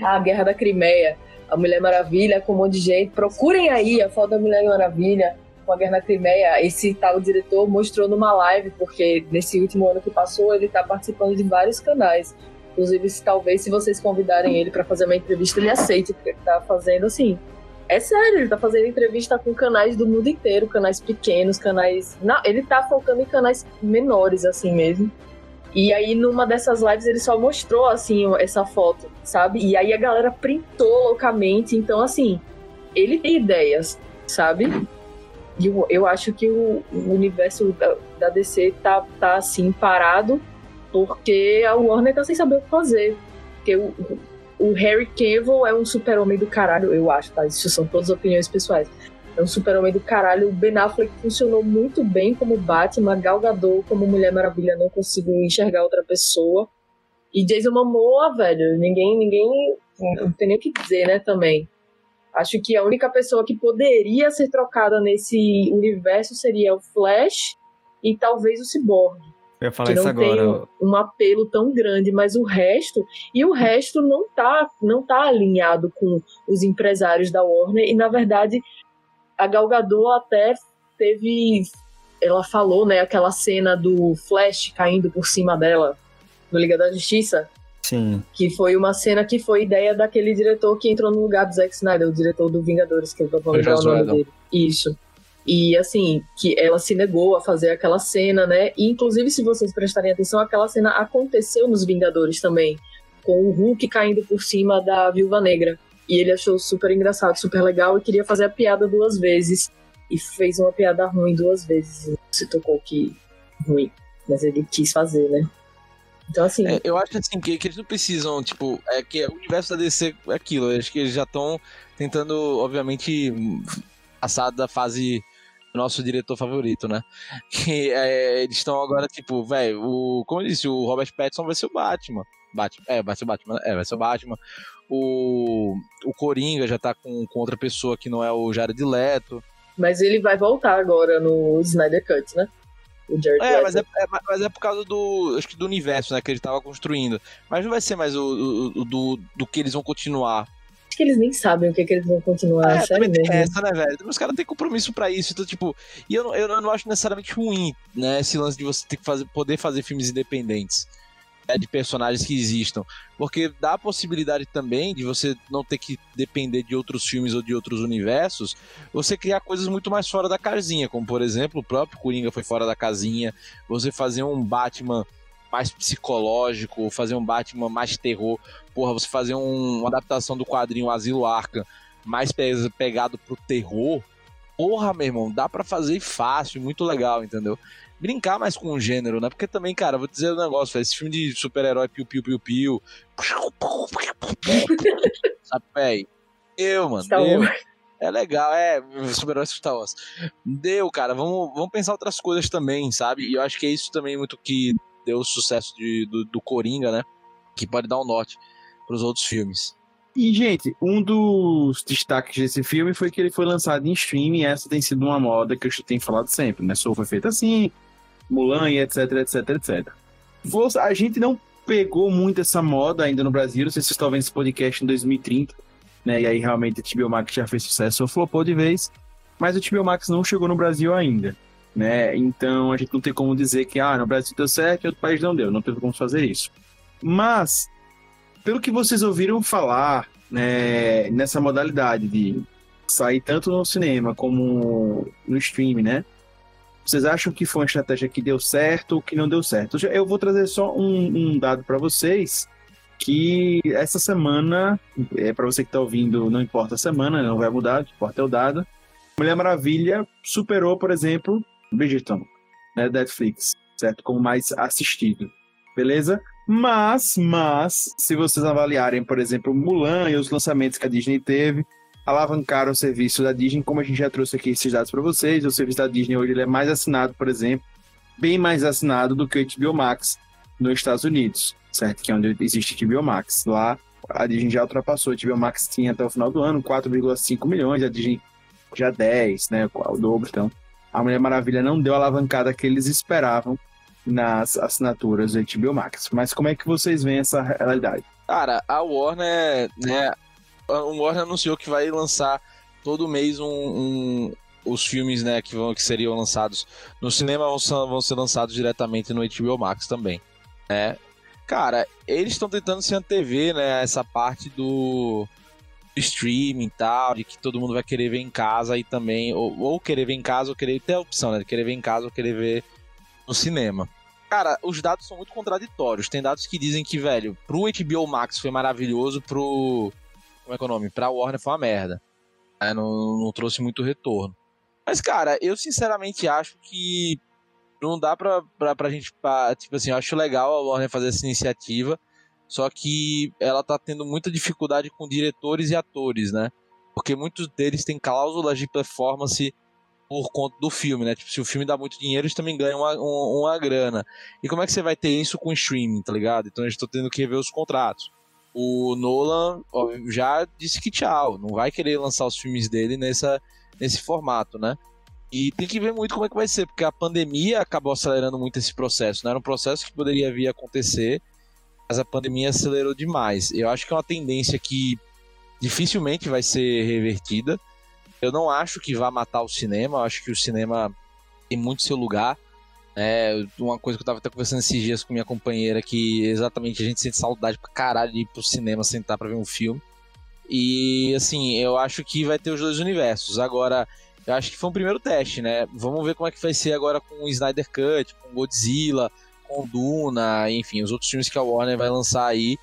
a guerra da Crimeia. A Mulher Maravilha com um monte de gente. Procurem aí a foto da Mulher Maravilha com a guerra na Crimeia. Esse tal diretor mostrou numa live, porque nesse último ano que passou ele tá participando de vários canais. Inclusive, se, talvez se vocês convidarem ele para fazer uma entrevista, ele aceite, porque ele tá fazendo assim. É sério, ele tá fazendo entrevista com canais do mundo inteiro, canais pequenos, canais. Não, ele tá focando em canais menores, assim mesmo. E aí, numa dessas lives, ele só mostrou, assim, essa foto, sabe? E aí a galera printou loucamente. Então, assim, ele tem ideias, sabe? Eu, eu acho que o, o universo da, da DC tá, tá, assim, parado porque a Warner tá sem saber o que fazer. Porque o, o Harry Cavill é um super-homem do caralho, eu acho, tá? Isso são todas opiniões pessoais. É um super-homem do caralho. O Ben Affleck funcionou muito bem como Batman. Gal Gadot como Mulher Maravilha não consigo enxergar outra pessoa. E Jason Momoa, velho, ninguém, ninguém, não tem nem o que dizer, né, também. Acho que a única pessoa que poderia ser trocada nesse universo seria o Flash e talvez o Cyborg
Eu ia falar
que
isso
não
agora.
tem um, apelo tão grande, mas o resto e o resto não tá não tá alinhado com os empresários da Warner e na verdade a Gal Gadot até teve ela falou, né, aquela cena do Flash caindo por cima dela no Liga da Justiça,
Sim.
que foi uma cena que foi ideia daquele diretor que entrou no lugar do Zack Snyder, o diretor do Vingadores, que eu vou lembrar o nome dele. Isso. E assim, que ela se negou a fazer aquela cena, né? E inclusive, se vocês prestarem atenção, aquela cena aconteceu nos Vingadores também, com o Hulk caindo por cima da Viúva Negra. E ele achou super engraçado, super legal e queria fazer a piada duas vezes. E fez uma piada ruim duas vezes. Se tocou que ruim. Mas ele quis fazer, né? Então, assim,
É, eu acho assim que, que eles não precisam, tipo, é que o universo da DC é aquilo. Eu acho que eles já estão tentando, obviamente, passar da fase do nosso diretor favorito, né? Que é, eles estão agora, tipo, velho, o. Como eu disse, o Robert Pattinson vai ser o Batman. Batman. É, vai ser o Batman. É, vai ser o Batman. O, o Coringa já tá com, com outra pessoa que não é o Jared Leto.
Mas ele vai voltar agora no Snyder Cut, né? O Jared
É, mas é, é- mas é por causa do. Acho que do universo, né? Que ele tava construindo. Mas não vai ser mais o, o- o do, do que eles vão continuar.
Acho que eles nem sabem o que, que eles vão continuar,
é,
sério mesmo.
essa, né, velho? Os caras têm compromisso pra isso. Então, tipo, e eu, não- eu não acho necessariamente ruim, né? Esse lance de você ter que fazer, poder fazer filmes independentes. Né, de personagens que existam. Porque dá a possibilidade também de você não ter que depender de outros filmes ou de outros universos, você criar coisas muito mais fora da casinha, como por exemplo, o próprio Coringa foi fora da casinha, você fazer um Batman mais psicológico, fazer um Batman mais terror, porra, você fazer um- uma adaptação do quadrinho Asilo Arca mais pe- pegado pro terror, porra, meu irmão, dá pra fazer fácil, muito legal, entendeu? Brincar mais com o gênero, né? Porque também, cara, vou dizer um negócio, esse filme de super-herói piu-piu-piu-piu, sabe, véi? Eu, mano,
Star
deu.
Wars.
É legal, é, super-herói Star Wars. Deu, cara, vamos, vamos pensar outras coisas também, sabe? E eu acho que é isso também muito que deu o sucesso de, do, do Coringa, né? Que pode dar um norte pros outros filmes.
E, gente, um dos destaques desse filme foi que ele foi lançado em streaming e essa tem sido uma moda que eu tenho falado sempre, né? Soul foi feito assim, Mulan e etc, etc, etc. A gente não pegou muito essa moda ainda no Brasil, não sei se vocês estão vendo esse podcast em 2030, né? E aí realmente o HBO Max já fez sucesso, ou flopou de vez, mas o HBO Max não chegou no Brasil ainda, né? Então a gente não tem como dizer que, ah, no Brasil deu certo e outro país não deu, não teve como fazer isso. Mas pelo que vocês ouviram falar né, nessa modalidade de sair tanto no cinema como no stream, né? Vocês acham que foi uma estratégia que deu certo ou que não deu certo? Eu vou trazer só um, um dado para vocês que essa semana, é para você que está ouvindo, não importa a semana, não vai mudar, o que importa é o dado. Mulher Maravilha superou, por exemplo, Bridgerton, né, Netflix, certo? Como mais assistido, beleza? Mas, mas, se vocês avaliarem, por exemplo, Mulan e os lançamentos que a Disney teve, alavancaram o serviço da Disney, como a gente já trouxe aqui esses dados para vocês. O serviço da Disney hoje ele é mais assinado, por exemplo, bem mais assinado do que o HBO Max nos Estados Unidos, certo? Que é onde existe o HBO Max. Lá a Disney já ultrapassou. O HBO Max tinha até o final do ano 4,5 milhões, a Disney já 10, né? O dobro. Então, a Mulher Maravilha não deu a alavancada que eles esperavam nas assinaturas do HBO Max. Mas como é que vocês veem essa realidade?
Cara, a Warner, né? A Warner anunciou que vai lançar todo mês um, um- os filmes, né, que vão que seriam lançados no cinema vão vão ser lançados diretamente no HBO Max também, né? Cara, eles estão tentando se antever, né, essa parte do streaming e tal, de que todo mundo vai querer ver em casa e também ou, ou querer ver em casa ou querer ter a opção, né, de querer ver em casa ou querer ver no cinema. Cara, os dados são muito contraditórios. Tem dados que dizem que, velho, pro HBO Max foi maravilhoso, pro. Como é que é o nome? Pra Warner foi uma merda. É, não, não trouxe muito retorno. Mas, cara, eu sinceramente acho que não dá pra, pra, pra gente. Pra, tipo assim, eu acho legal a Warner fazer essa iniciativa. Só que ela tá tendo muita dificuldade com diretores e atores, né? Porque muitos deles têm cláusulas de performance por conta do filme, né? Tipo, se o filme dá muito dinheiro, eles também ganham uma, uma, uma grana. E como é que você vai ter isso com streaming, tá ligado? Então eles estão tendo que rever os contratos. O Nolan ó, já disse que tchau, não vai querer lançar os filmes dele nessa, nesse formato, né? E tem que ver muito como é que vai ser, porque a pandemia acabou acelerando muito esse processo, né? Era um processo que poderia vir a acontecer, mas a pandemia acelerou demais. Eu acho que é uma tendência que dificilmente vai ser revertida. Eu não acho que vá matar o cinema, eu acho que o cinema tem muito seu lugar. É, uma coisa que eu tava até conversando esses dias com minha companheira, que exatamente a gente sente saudade pra caralho de ir pro cinema sentar pra ver um filme. E assim, eu acho que vai ter os dois universos. Agora, eu acho que foi um primeiro teste, né? Vamos ver como é que vai ser agora com o Snyder Cut, com Godzilla, com Duna, enfim, os outros filmes que a Warner vai lançar aí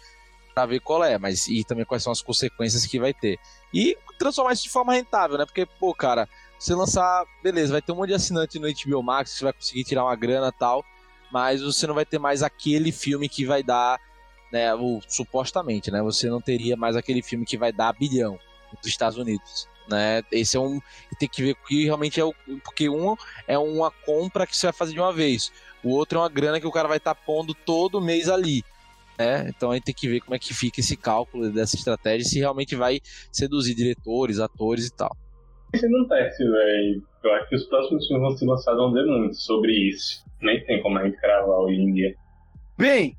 pra ver qual é, mas e também quais são as consequências que vai ter. E transformar isso de forma rentável, né? Porque, pô, cara, você lançar, beleza, vai ter um monte de assinante no HBO Max, você vai conseguir tirar uma grana tal, mas você não vai ter mais aquele filme que vai dar, né, o, supostamente, né? Você não teria mais aquele filme que vai dar bilhão nos Estados Unidos. Né? Esse é um. Tem que ver que realmente é o. Porque um é uma compra que você vai fazer de uma vez. O outro é uma grana que o cara vai estar pondo todo mês ali. Né? Então a gente tem que ver como é que fica esse cálculo dessa estratégia, se realmente vai seduzir diretores, atores e tal.
Isso acontece, velho. Eu acho que os próximos filmes vão ser lançados vão muito sobre isso. Nem tem como a gente hoje em dia.
Bem,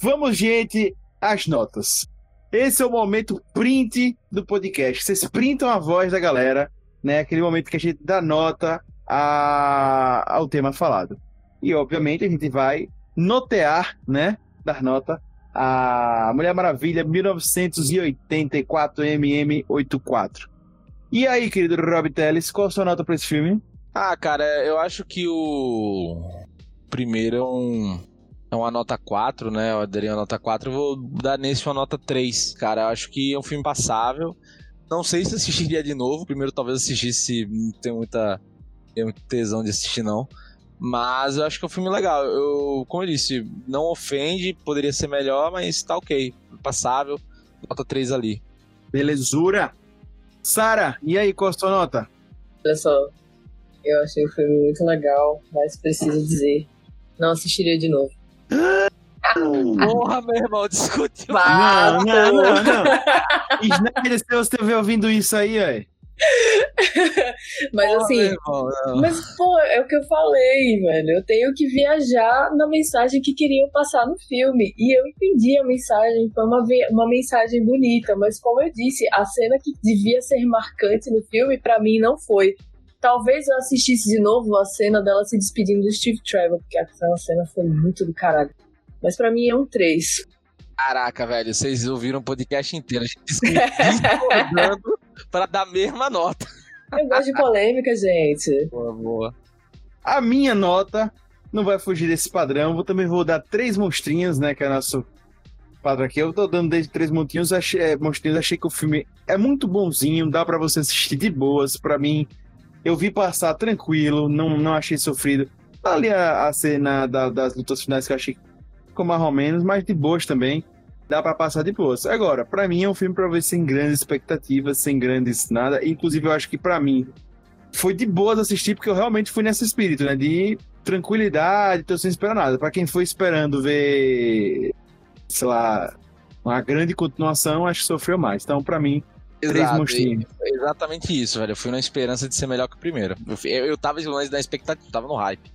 vamos, gente, às notas. Esse é o momento print do podcast. Vocês printam a voz da galera, né? Aquele momento que a gente dá nota a... ao tema falado. E, obviamente, a gente vai notear, né? Dar nota a Mulher Maravilha 1984 MM84. E aí, querido Rob Teles, qual a sua nota para esse filme?
Ah, cara, eu acho que o primeiro é um é uma nota 4, né? Eu daria uma nota 4, eu vou dar nesse uma nota 3. Cara, eu acho que é um filme passável. Não sei se assistiria de novo. Primeiro talvez assistisse, não tenho muita tenho muito tesão de assistir não. Mas eu acho que é um filme legal. Eu, como eu disse, não ofende, poderia ser melhor, mas tá OK. Passável. Nota 3 ali.
Belezura. Sara, e aí, qual a sua nota?
Olha só, eu achei o filme muito legal, mas preciso dizer, não assistiria de novo.
Porra, meu irmão, discutiu.
Não, não, não, não. Snyder, se você estiver ouvindo isso aí, aí.
Mas
Porra,
assim,
irmão.
Mas, pô, é o que eu falei, velho. Eu tenho que viajar na mensagem que queriam passar no filme. E eu entendi a mensagem, foi uma, uma mensagem bonita. Mas, como eu disse, a cena que devia ser marcante no filme, pra mim, não foi. Talvez eu assistisse de novo a cena dela se despedindo do Steve Trevor, porque aquela cena foi muito do caralho. Mas pra mim é um 3.
Caraca, velho, vocês ouviram o podcast inteiro. A gente discordando pra dar a mesma nota.
Eu gosto de polêmica, gente.
Boa, boa.
A minha nota não vai fugir desse padrão. Vou também vou dar três monstrinhos, né? Que é nosso padrão aqui. Eu tô dando desde três monstrinhos. Achei, é, monstrinhos. Achei que o filme é muito bonzinho. Dá para você assistir de boas. Para mim, eu vi passar tranquilo. Não, não achei sofrido. Ali a, a cena da- das lutas finais que eu achei ficou mais ou menos, mas de boas também. Dá pra passar de boas. Agora, pra mim é um filme pra ver sem grandes expectativas, sem grandes nada. Inclusive, eu acho que pra mim foi de boas assistir, porque eu realmente fui nesse espírito, né? De tranquilidade, tô sem esperar nada. Pra quem foi esperando ver, sei lá, uma grande continuação, acho que sofreu mais. Então, pra mim, três
Exato,
monstrinhos.
e- Exatamente isso, velho. Eu fui na esperança de ser melhor que o primeiro. Eu, eu, eu tava mais na expectativa, tava no hype.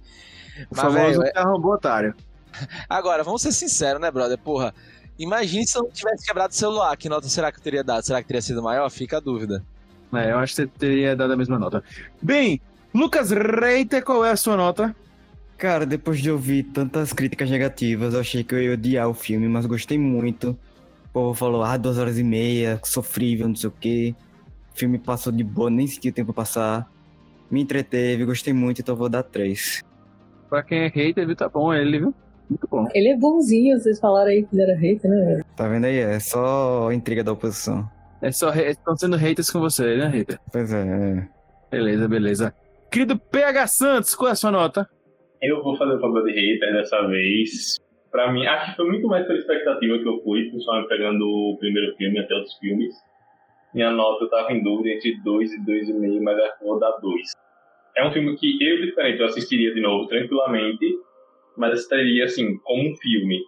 O
Mas,
famoso
velho, é-
arrombou otário.
agora, vamos ser sinceros, né, brother? Porra, imagine se eu não tivesse quebrado o celular. Que nota será que eu teria dado? Será que teria sido maior? Fica a dúvida.
É, eu acho que você teria dado a mesma nota. Bem, Lucas Reiter, qual é a sua nota?
Cara, depois de ouvir tantas críticas negativas, eu achei que eu ia odiar o filme, mas gostei muito. O povo falou, ah, duas horas e meia, sofrível, não sei o quê. O filme passou de boa, nem senti o tempo passar. Me entreteve, gostei muito, então vou dar três.
Pra quem é hater, viu? Tá bom ele, viu? Muito bom.
Ele é bonzinho, vocês falaram aí que ele era hater, né?
Tá vendo aí? É só intriga da oposição.
É só estão sendo haters com você, né, hater?
Pois é, é.
Beleza, beleza. Querido PH Santos, qual é a sua nota?
Eu vou fazer o papel de hater dessa vez. Pra mim, acho que foi muito mais pela expectativa que eu fui, principalmente pegando o primeiro filme até outros filmes. Minha nota eu tava em dúvida entre 2 e 2,5, mas acho que eu vou dar 2. É um filme que eu, diferente, eu assistiria de novo tranquilamente, mas assistiria assim, como um filme.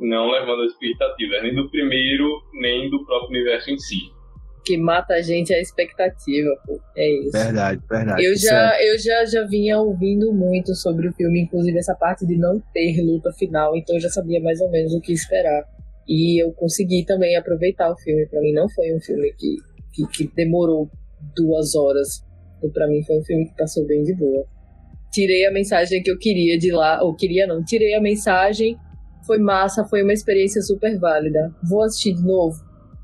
Não levando as expectativas, nem do primeiro, nem do próprio universo em si.
O que mata a gente é a expectativa, pô. É isso.
Verdade, verdade.
Eu já, eu já, já vinha ouvindo muito sobre o filme, inclusive essa parte de não ter luta final, então eu já sabia mais ou menos o que esperar. E eu consegui também aproveitar o filme. Pra mim não foi um filme que, que, que demorou duas horas. Então, pra mim foi um filme que passou bem de boa. Tirei a mensagem que eu queria de lá, ou queria não, tirei a mensagem, foi massa, foi uma experiência super válida. Vou assistir de novo?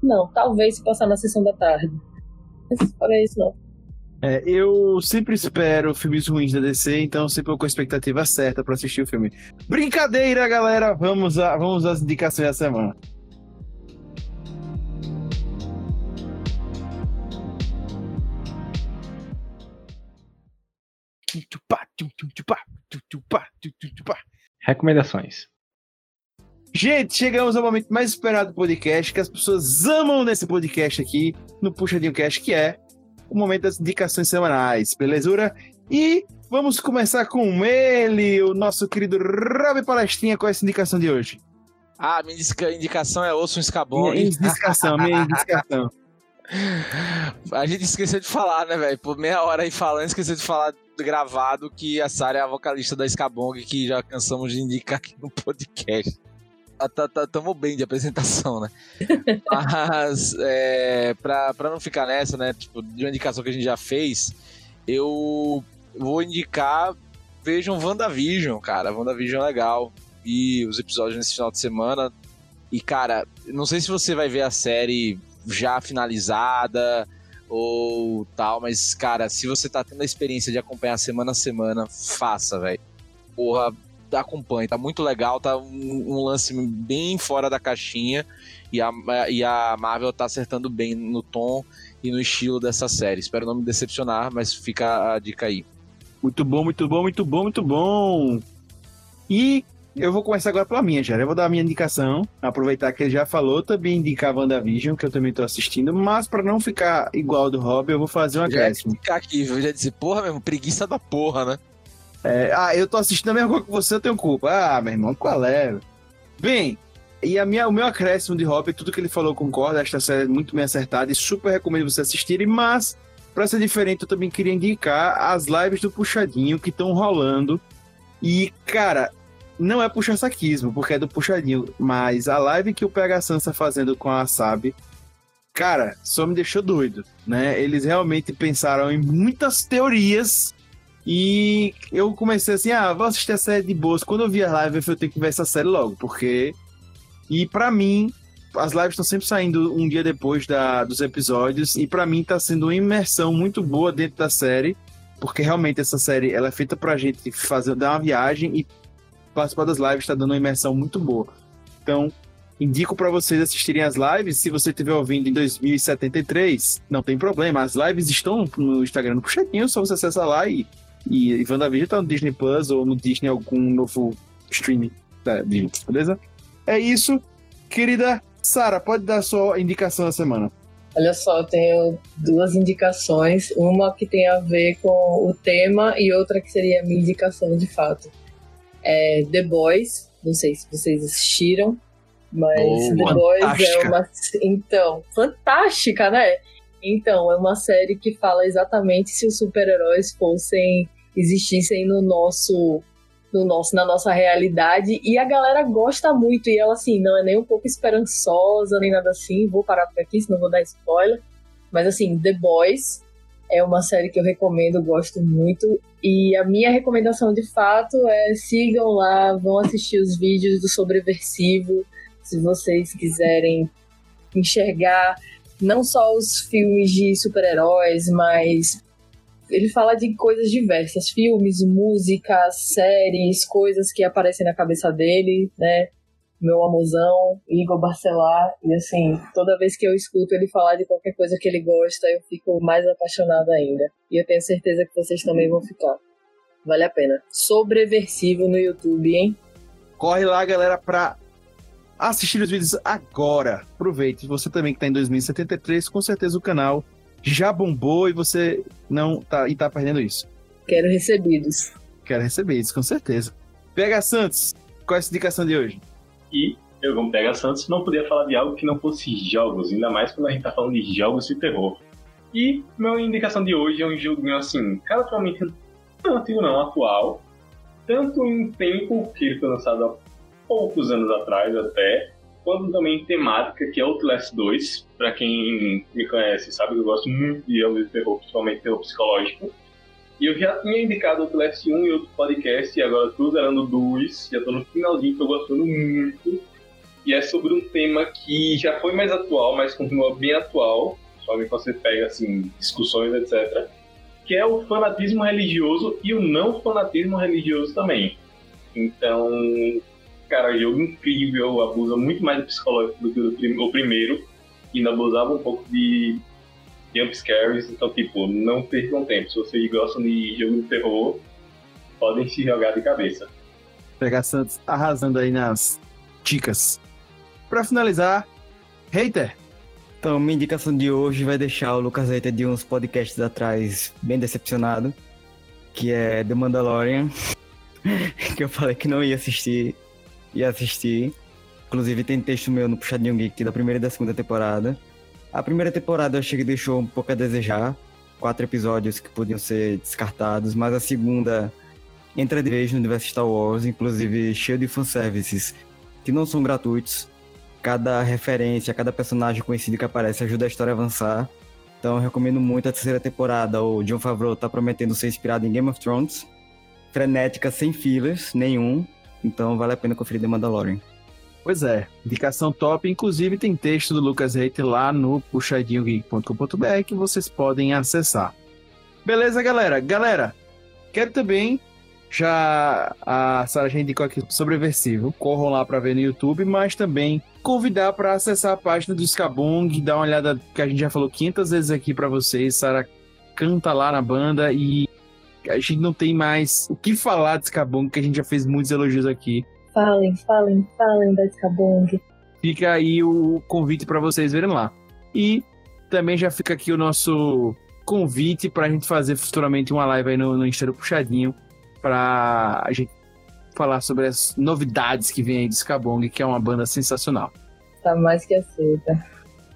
Não, talvez se passar na sessão da tarde. Mas isso, não.
É, eu sempre espero filmes ruins da DC, então sempre com a expectativa certa pra assistir o filme. Brincadeira, galera! Vamos, a, vamos às indicações da semana.
Recomendações.
Gente, chegamos ao momento mais esperado do podcast, que as pessoas amam nesse podcast aqui, no Puxadinho Cast, que é o momento das indicações semanais, belezura? E vamos começar com ele, o nosso querido Rob Palestrinha, com essa indicação de hoje.
Ah, minha indica- indicação é ouça um escabong.
Minha indicação, minha indicação.
A gente esqueceu de falar, né, velho? Por meia hora aí falando, esqueceu de falar gravado que a Sarah é a vocalista da Skabong, que já cansamos de indicar aqui no podcast. Ah, tá- tá- bem de apresentação, né? Mas, é, pra, pra não ficar nessa, né, tipo, de uma indicação que a gente já fez, eu vou indicar, vejam WandaVision, cara. WandaVision é legal. E os episódios nesse final de semana. E, cara, não sei se você vai ver a série já finalizada ou tal, mas, cara, se você tá tendo a experiência de acompanhar semana a semana, faça, velho. Porra, acompanhe, tá muito legal, tá um, um lance bem fora da caixinha e a, e a Marvel tá acertando bem no tom e no estilo dessa série. Espero não me decepcionar, mas fica a dica aí.
Muito bom, muito bom, muito bom, muito bom. E eu vou começar agora pela minha, já. Eu vou dar a minha indicação, aproveitar que ele já falou, também indicar WandaVision, que eu também tô assistindo, mas para não ficar igual do Rob, eu vou fazer um
Já ia
acréscimo.
ficar aqui, eu já disse, porra mesmo, preguiça da porra, né?
É, ah, eu tô assistindo a mesma coisa que você, eu tenho culpa. Ah, meu irmão, qual é? Bem, e a minha, o meu acréscimo de Rob, tudo que ele falou concorda, esta série é muito bem acertada e super recomendo você assistirem, mas para ser diferente, eu também queria indicar as lives do Puxadinho que estão rolando. E, cara, não é puxa-saquismo, porque é do Puxadinho, mas a live que o PH Sansa tá fazendo com a Sabe, cara, só me deixou doido, né? Eles realmente pensaram em muitas teorias e eu comecei assim, ah, vou assistir a série de boas. Quando eu vi a live, eu falei, eu tenho que ver essa série logo, porque. E pra mim, as lives estão sempre saindo um dia depois da, dos episódios, e pra mim tá sendo uma imersão muito boa dentro da série. porque realmente essa série ela é feita pra gente fazer, dar uma viagem e participar das lives está dando uma imersão muito boa. Então, indico para vocês assistirem as lives. Se você estiver ouvindo em 2073, não tem problema. As lives estão no Instagram no Puxadinho, só você acessar lá e, e, e WandaVision tá no Disney Plus ou no Disney algum novo streaming da Disney, beleza? É isso. Querida Sara, pode dar sua indicação da semana.
Olha só, eu tenho duas indicações. Uma que tem a ver com o tema e outra que seria a minha indicação de fato. É The Boys. Não sei se vocês assistiram, mas
Oh,
The Boys é uma. Então, fantástica, né? Então, é uma série que fala exatamente se os super-heróis fossem. existissem no nosso. No nosso, na nossa realidade, e a galera gosta muito, e ela, assim, não é nem um pouco esperançosa, nem nada assim. Vou parar por aqui, senão vou dar spoiler. Mas, assim, The Boys é uma série que eu recomendo, gosto muito. E a minha recomendação de fato é sigam lá, vão assistir os vídeos do Sobreversivo, se vocês quiserem enxergar não só os filmes de super-heróis, mas ele fala de coisas diversas, filmes, músicas, séries, coisas que aparecem na cabeça dele, né? Meu amorzão, Igor Barcelar, e assim, toda vez que eu escuto ele falar de qualquer coisa que ele gosta, eu fico mais apaixonada ainda. E eu tenho certeza que vocês também vão ficar. Vale a pena. Sobreversivo no YouTube, hein?
Corre lá, galera, pra assistir os vídeos agora. Aproveite. Você também que tá em 2073, com certeza o canal já bombou e você não tá, e tá perdendo isso.
Quero recebidos.
Quero receber isso, com certeza. PH Santos, qual é a indicação de hoje?
E eu, como Pega Santos, não podia falar de algo que não fosse jogos, ainda mais quando a gente tá falando de jogos de terror. E minha indicação de hoje é um joguinho assim, relativamente não antigo não, atual. Tanto em tempo, que ele foi lançado há poucos anos atrás até, quanto também em temática, que é Outlast 2. Pra quem me conhece sabe que eu gosto muito de jogos de terror, principalmente terror psicológico. E eu já tinha indicado Outlast 1 em outro podcast, e agora tô zerando dois, já tô no finalzinho, tô gostando muito. E é sobre um tema que já foi mais atual, mas continua bem atual, principalmente quando você pega assim, discussões, etc. Que é o fanatismo religioso e o não fanatismo religioso também. Então, cara, jogo incrível, abusa muito mais do psicológico do que o o primeiro, e ainda abusava um pouco de jump scares, então, tipo, não percam tempo. Se vocês gostam de jogo de terror, podem se jogar de cabeça.
PH Santos arrasando aí nas dicas. Pra finalizar, hater.
Então, minha indicação de hoje vai deixar o Lucas Reiter de uns podcasts atrás bem decepcionado, que é The Mandalorian, que eu falei que não ia assistir, ia assistir. Inclusive tem texto meu no Puxadinho Geek da primeira e da segunda temporada. A primeira temporada eu achei que deixou um pouco a desejar, quatro episódios que podiam ser descartados, mas a segunda entra de vez no universo Star Wars, inclusive cheio de fanservices que não são gratuitos cada referência, cada personagem conhecido que aparece ajuda a história a avançar. Então eu recomendo muito a terceira temporada. O John Favreau tá prometendo ser inspirado em Game of Thrones. Frenética, sem fillers, nenhum. Então vale a pena conferir The Mandalorian.
Pois é, indicação top. Inclusive tem texto do Lucas Reiter lá no puxadinhogeek.com.br que vocês podem acessar. Beleza, galera? Galera, quero também, já a Sarah já indicou aqui Sobreversivo, corram lá para ver no YouTube, mas também convidar para acessar a página do Skabong, dar uma olhada que a gente já falou 500 vezes aqui para vocês. Sarah canta lá na banda e a gente não tem mais o que falar de Skabong, que a gente já fez muitos elogios aqui.
Falem, falem, falem da Skabong.
Fica aí o convite para vocês verem lá. E também já fica aqui o nosso convite para a gente fazer futuramente uma live aí no, no Insta do Puxadinho para a gente falar sobre as novidades que vem aí do Skabong, que é uma banda sensacional.
Tá mais que aceita.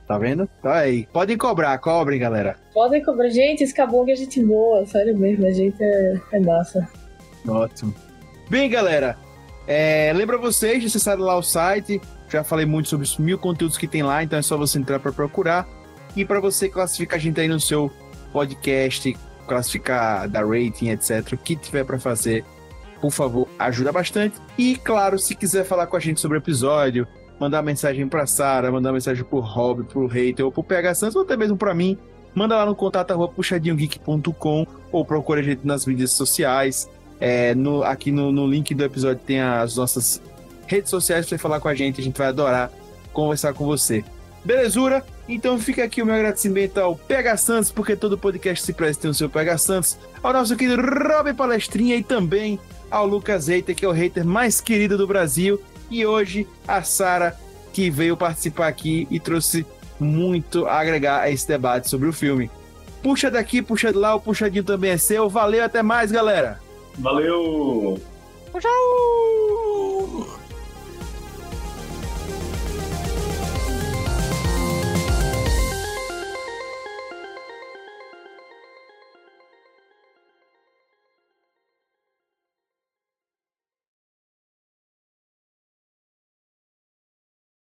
Tá vendo? Tá aí. Podem cobrar, cobrem, galera.
Podem cobrar. Gente, Skabong é gente boa, sério mesmo, a gente é, é massa.
Ótimo. Bem, galera, é, lembra vocês de acessar lá o site. Já falei muito sobre os mil conteúdos que tem lá, então é só você entrar para procurar. E para você classificar a gente aí no seu podcast, classificar, dar rating, etc. O que tiver para fazer, por favor, ajuda bastante. E claro, se quiser falar com a gente sobre o episódio, mandar mensagem para Sara, mandar mensagem pro Rob, pro Hater ou pro PH Santos, ou até mesmo para mim, manda lá no contato puxadinhogeek.com ou procura a gente nas mídias sociais. É, no, aqui no, no link do episódio tem as nossas redes sociais para você falar com a gente. A gente vai adorar conversar com você. Belezura? Então fica aqui o meu agradecimento ao PH Santos, porque todo podcast se presta tem o seu PH Santos, ao nosso querido Robin Palestrinha e também ao Lucas Reiter, que é o hater mais querido do Brasil, e hoje a Sara, que veio participar aqui e trouxe muito a agregar a esse debate sobre o filme. Puxa daqui, puxa de lá, o puxadinho também é seu. Valeu, até mais, galera!
Valeu!
Tchau!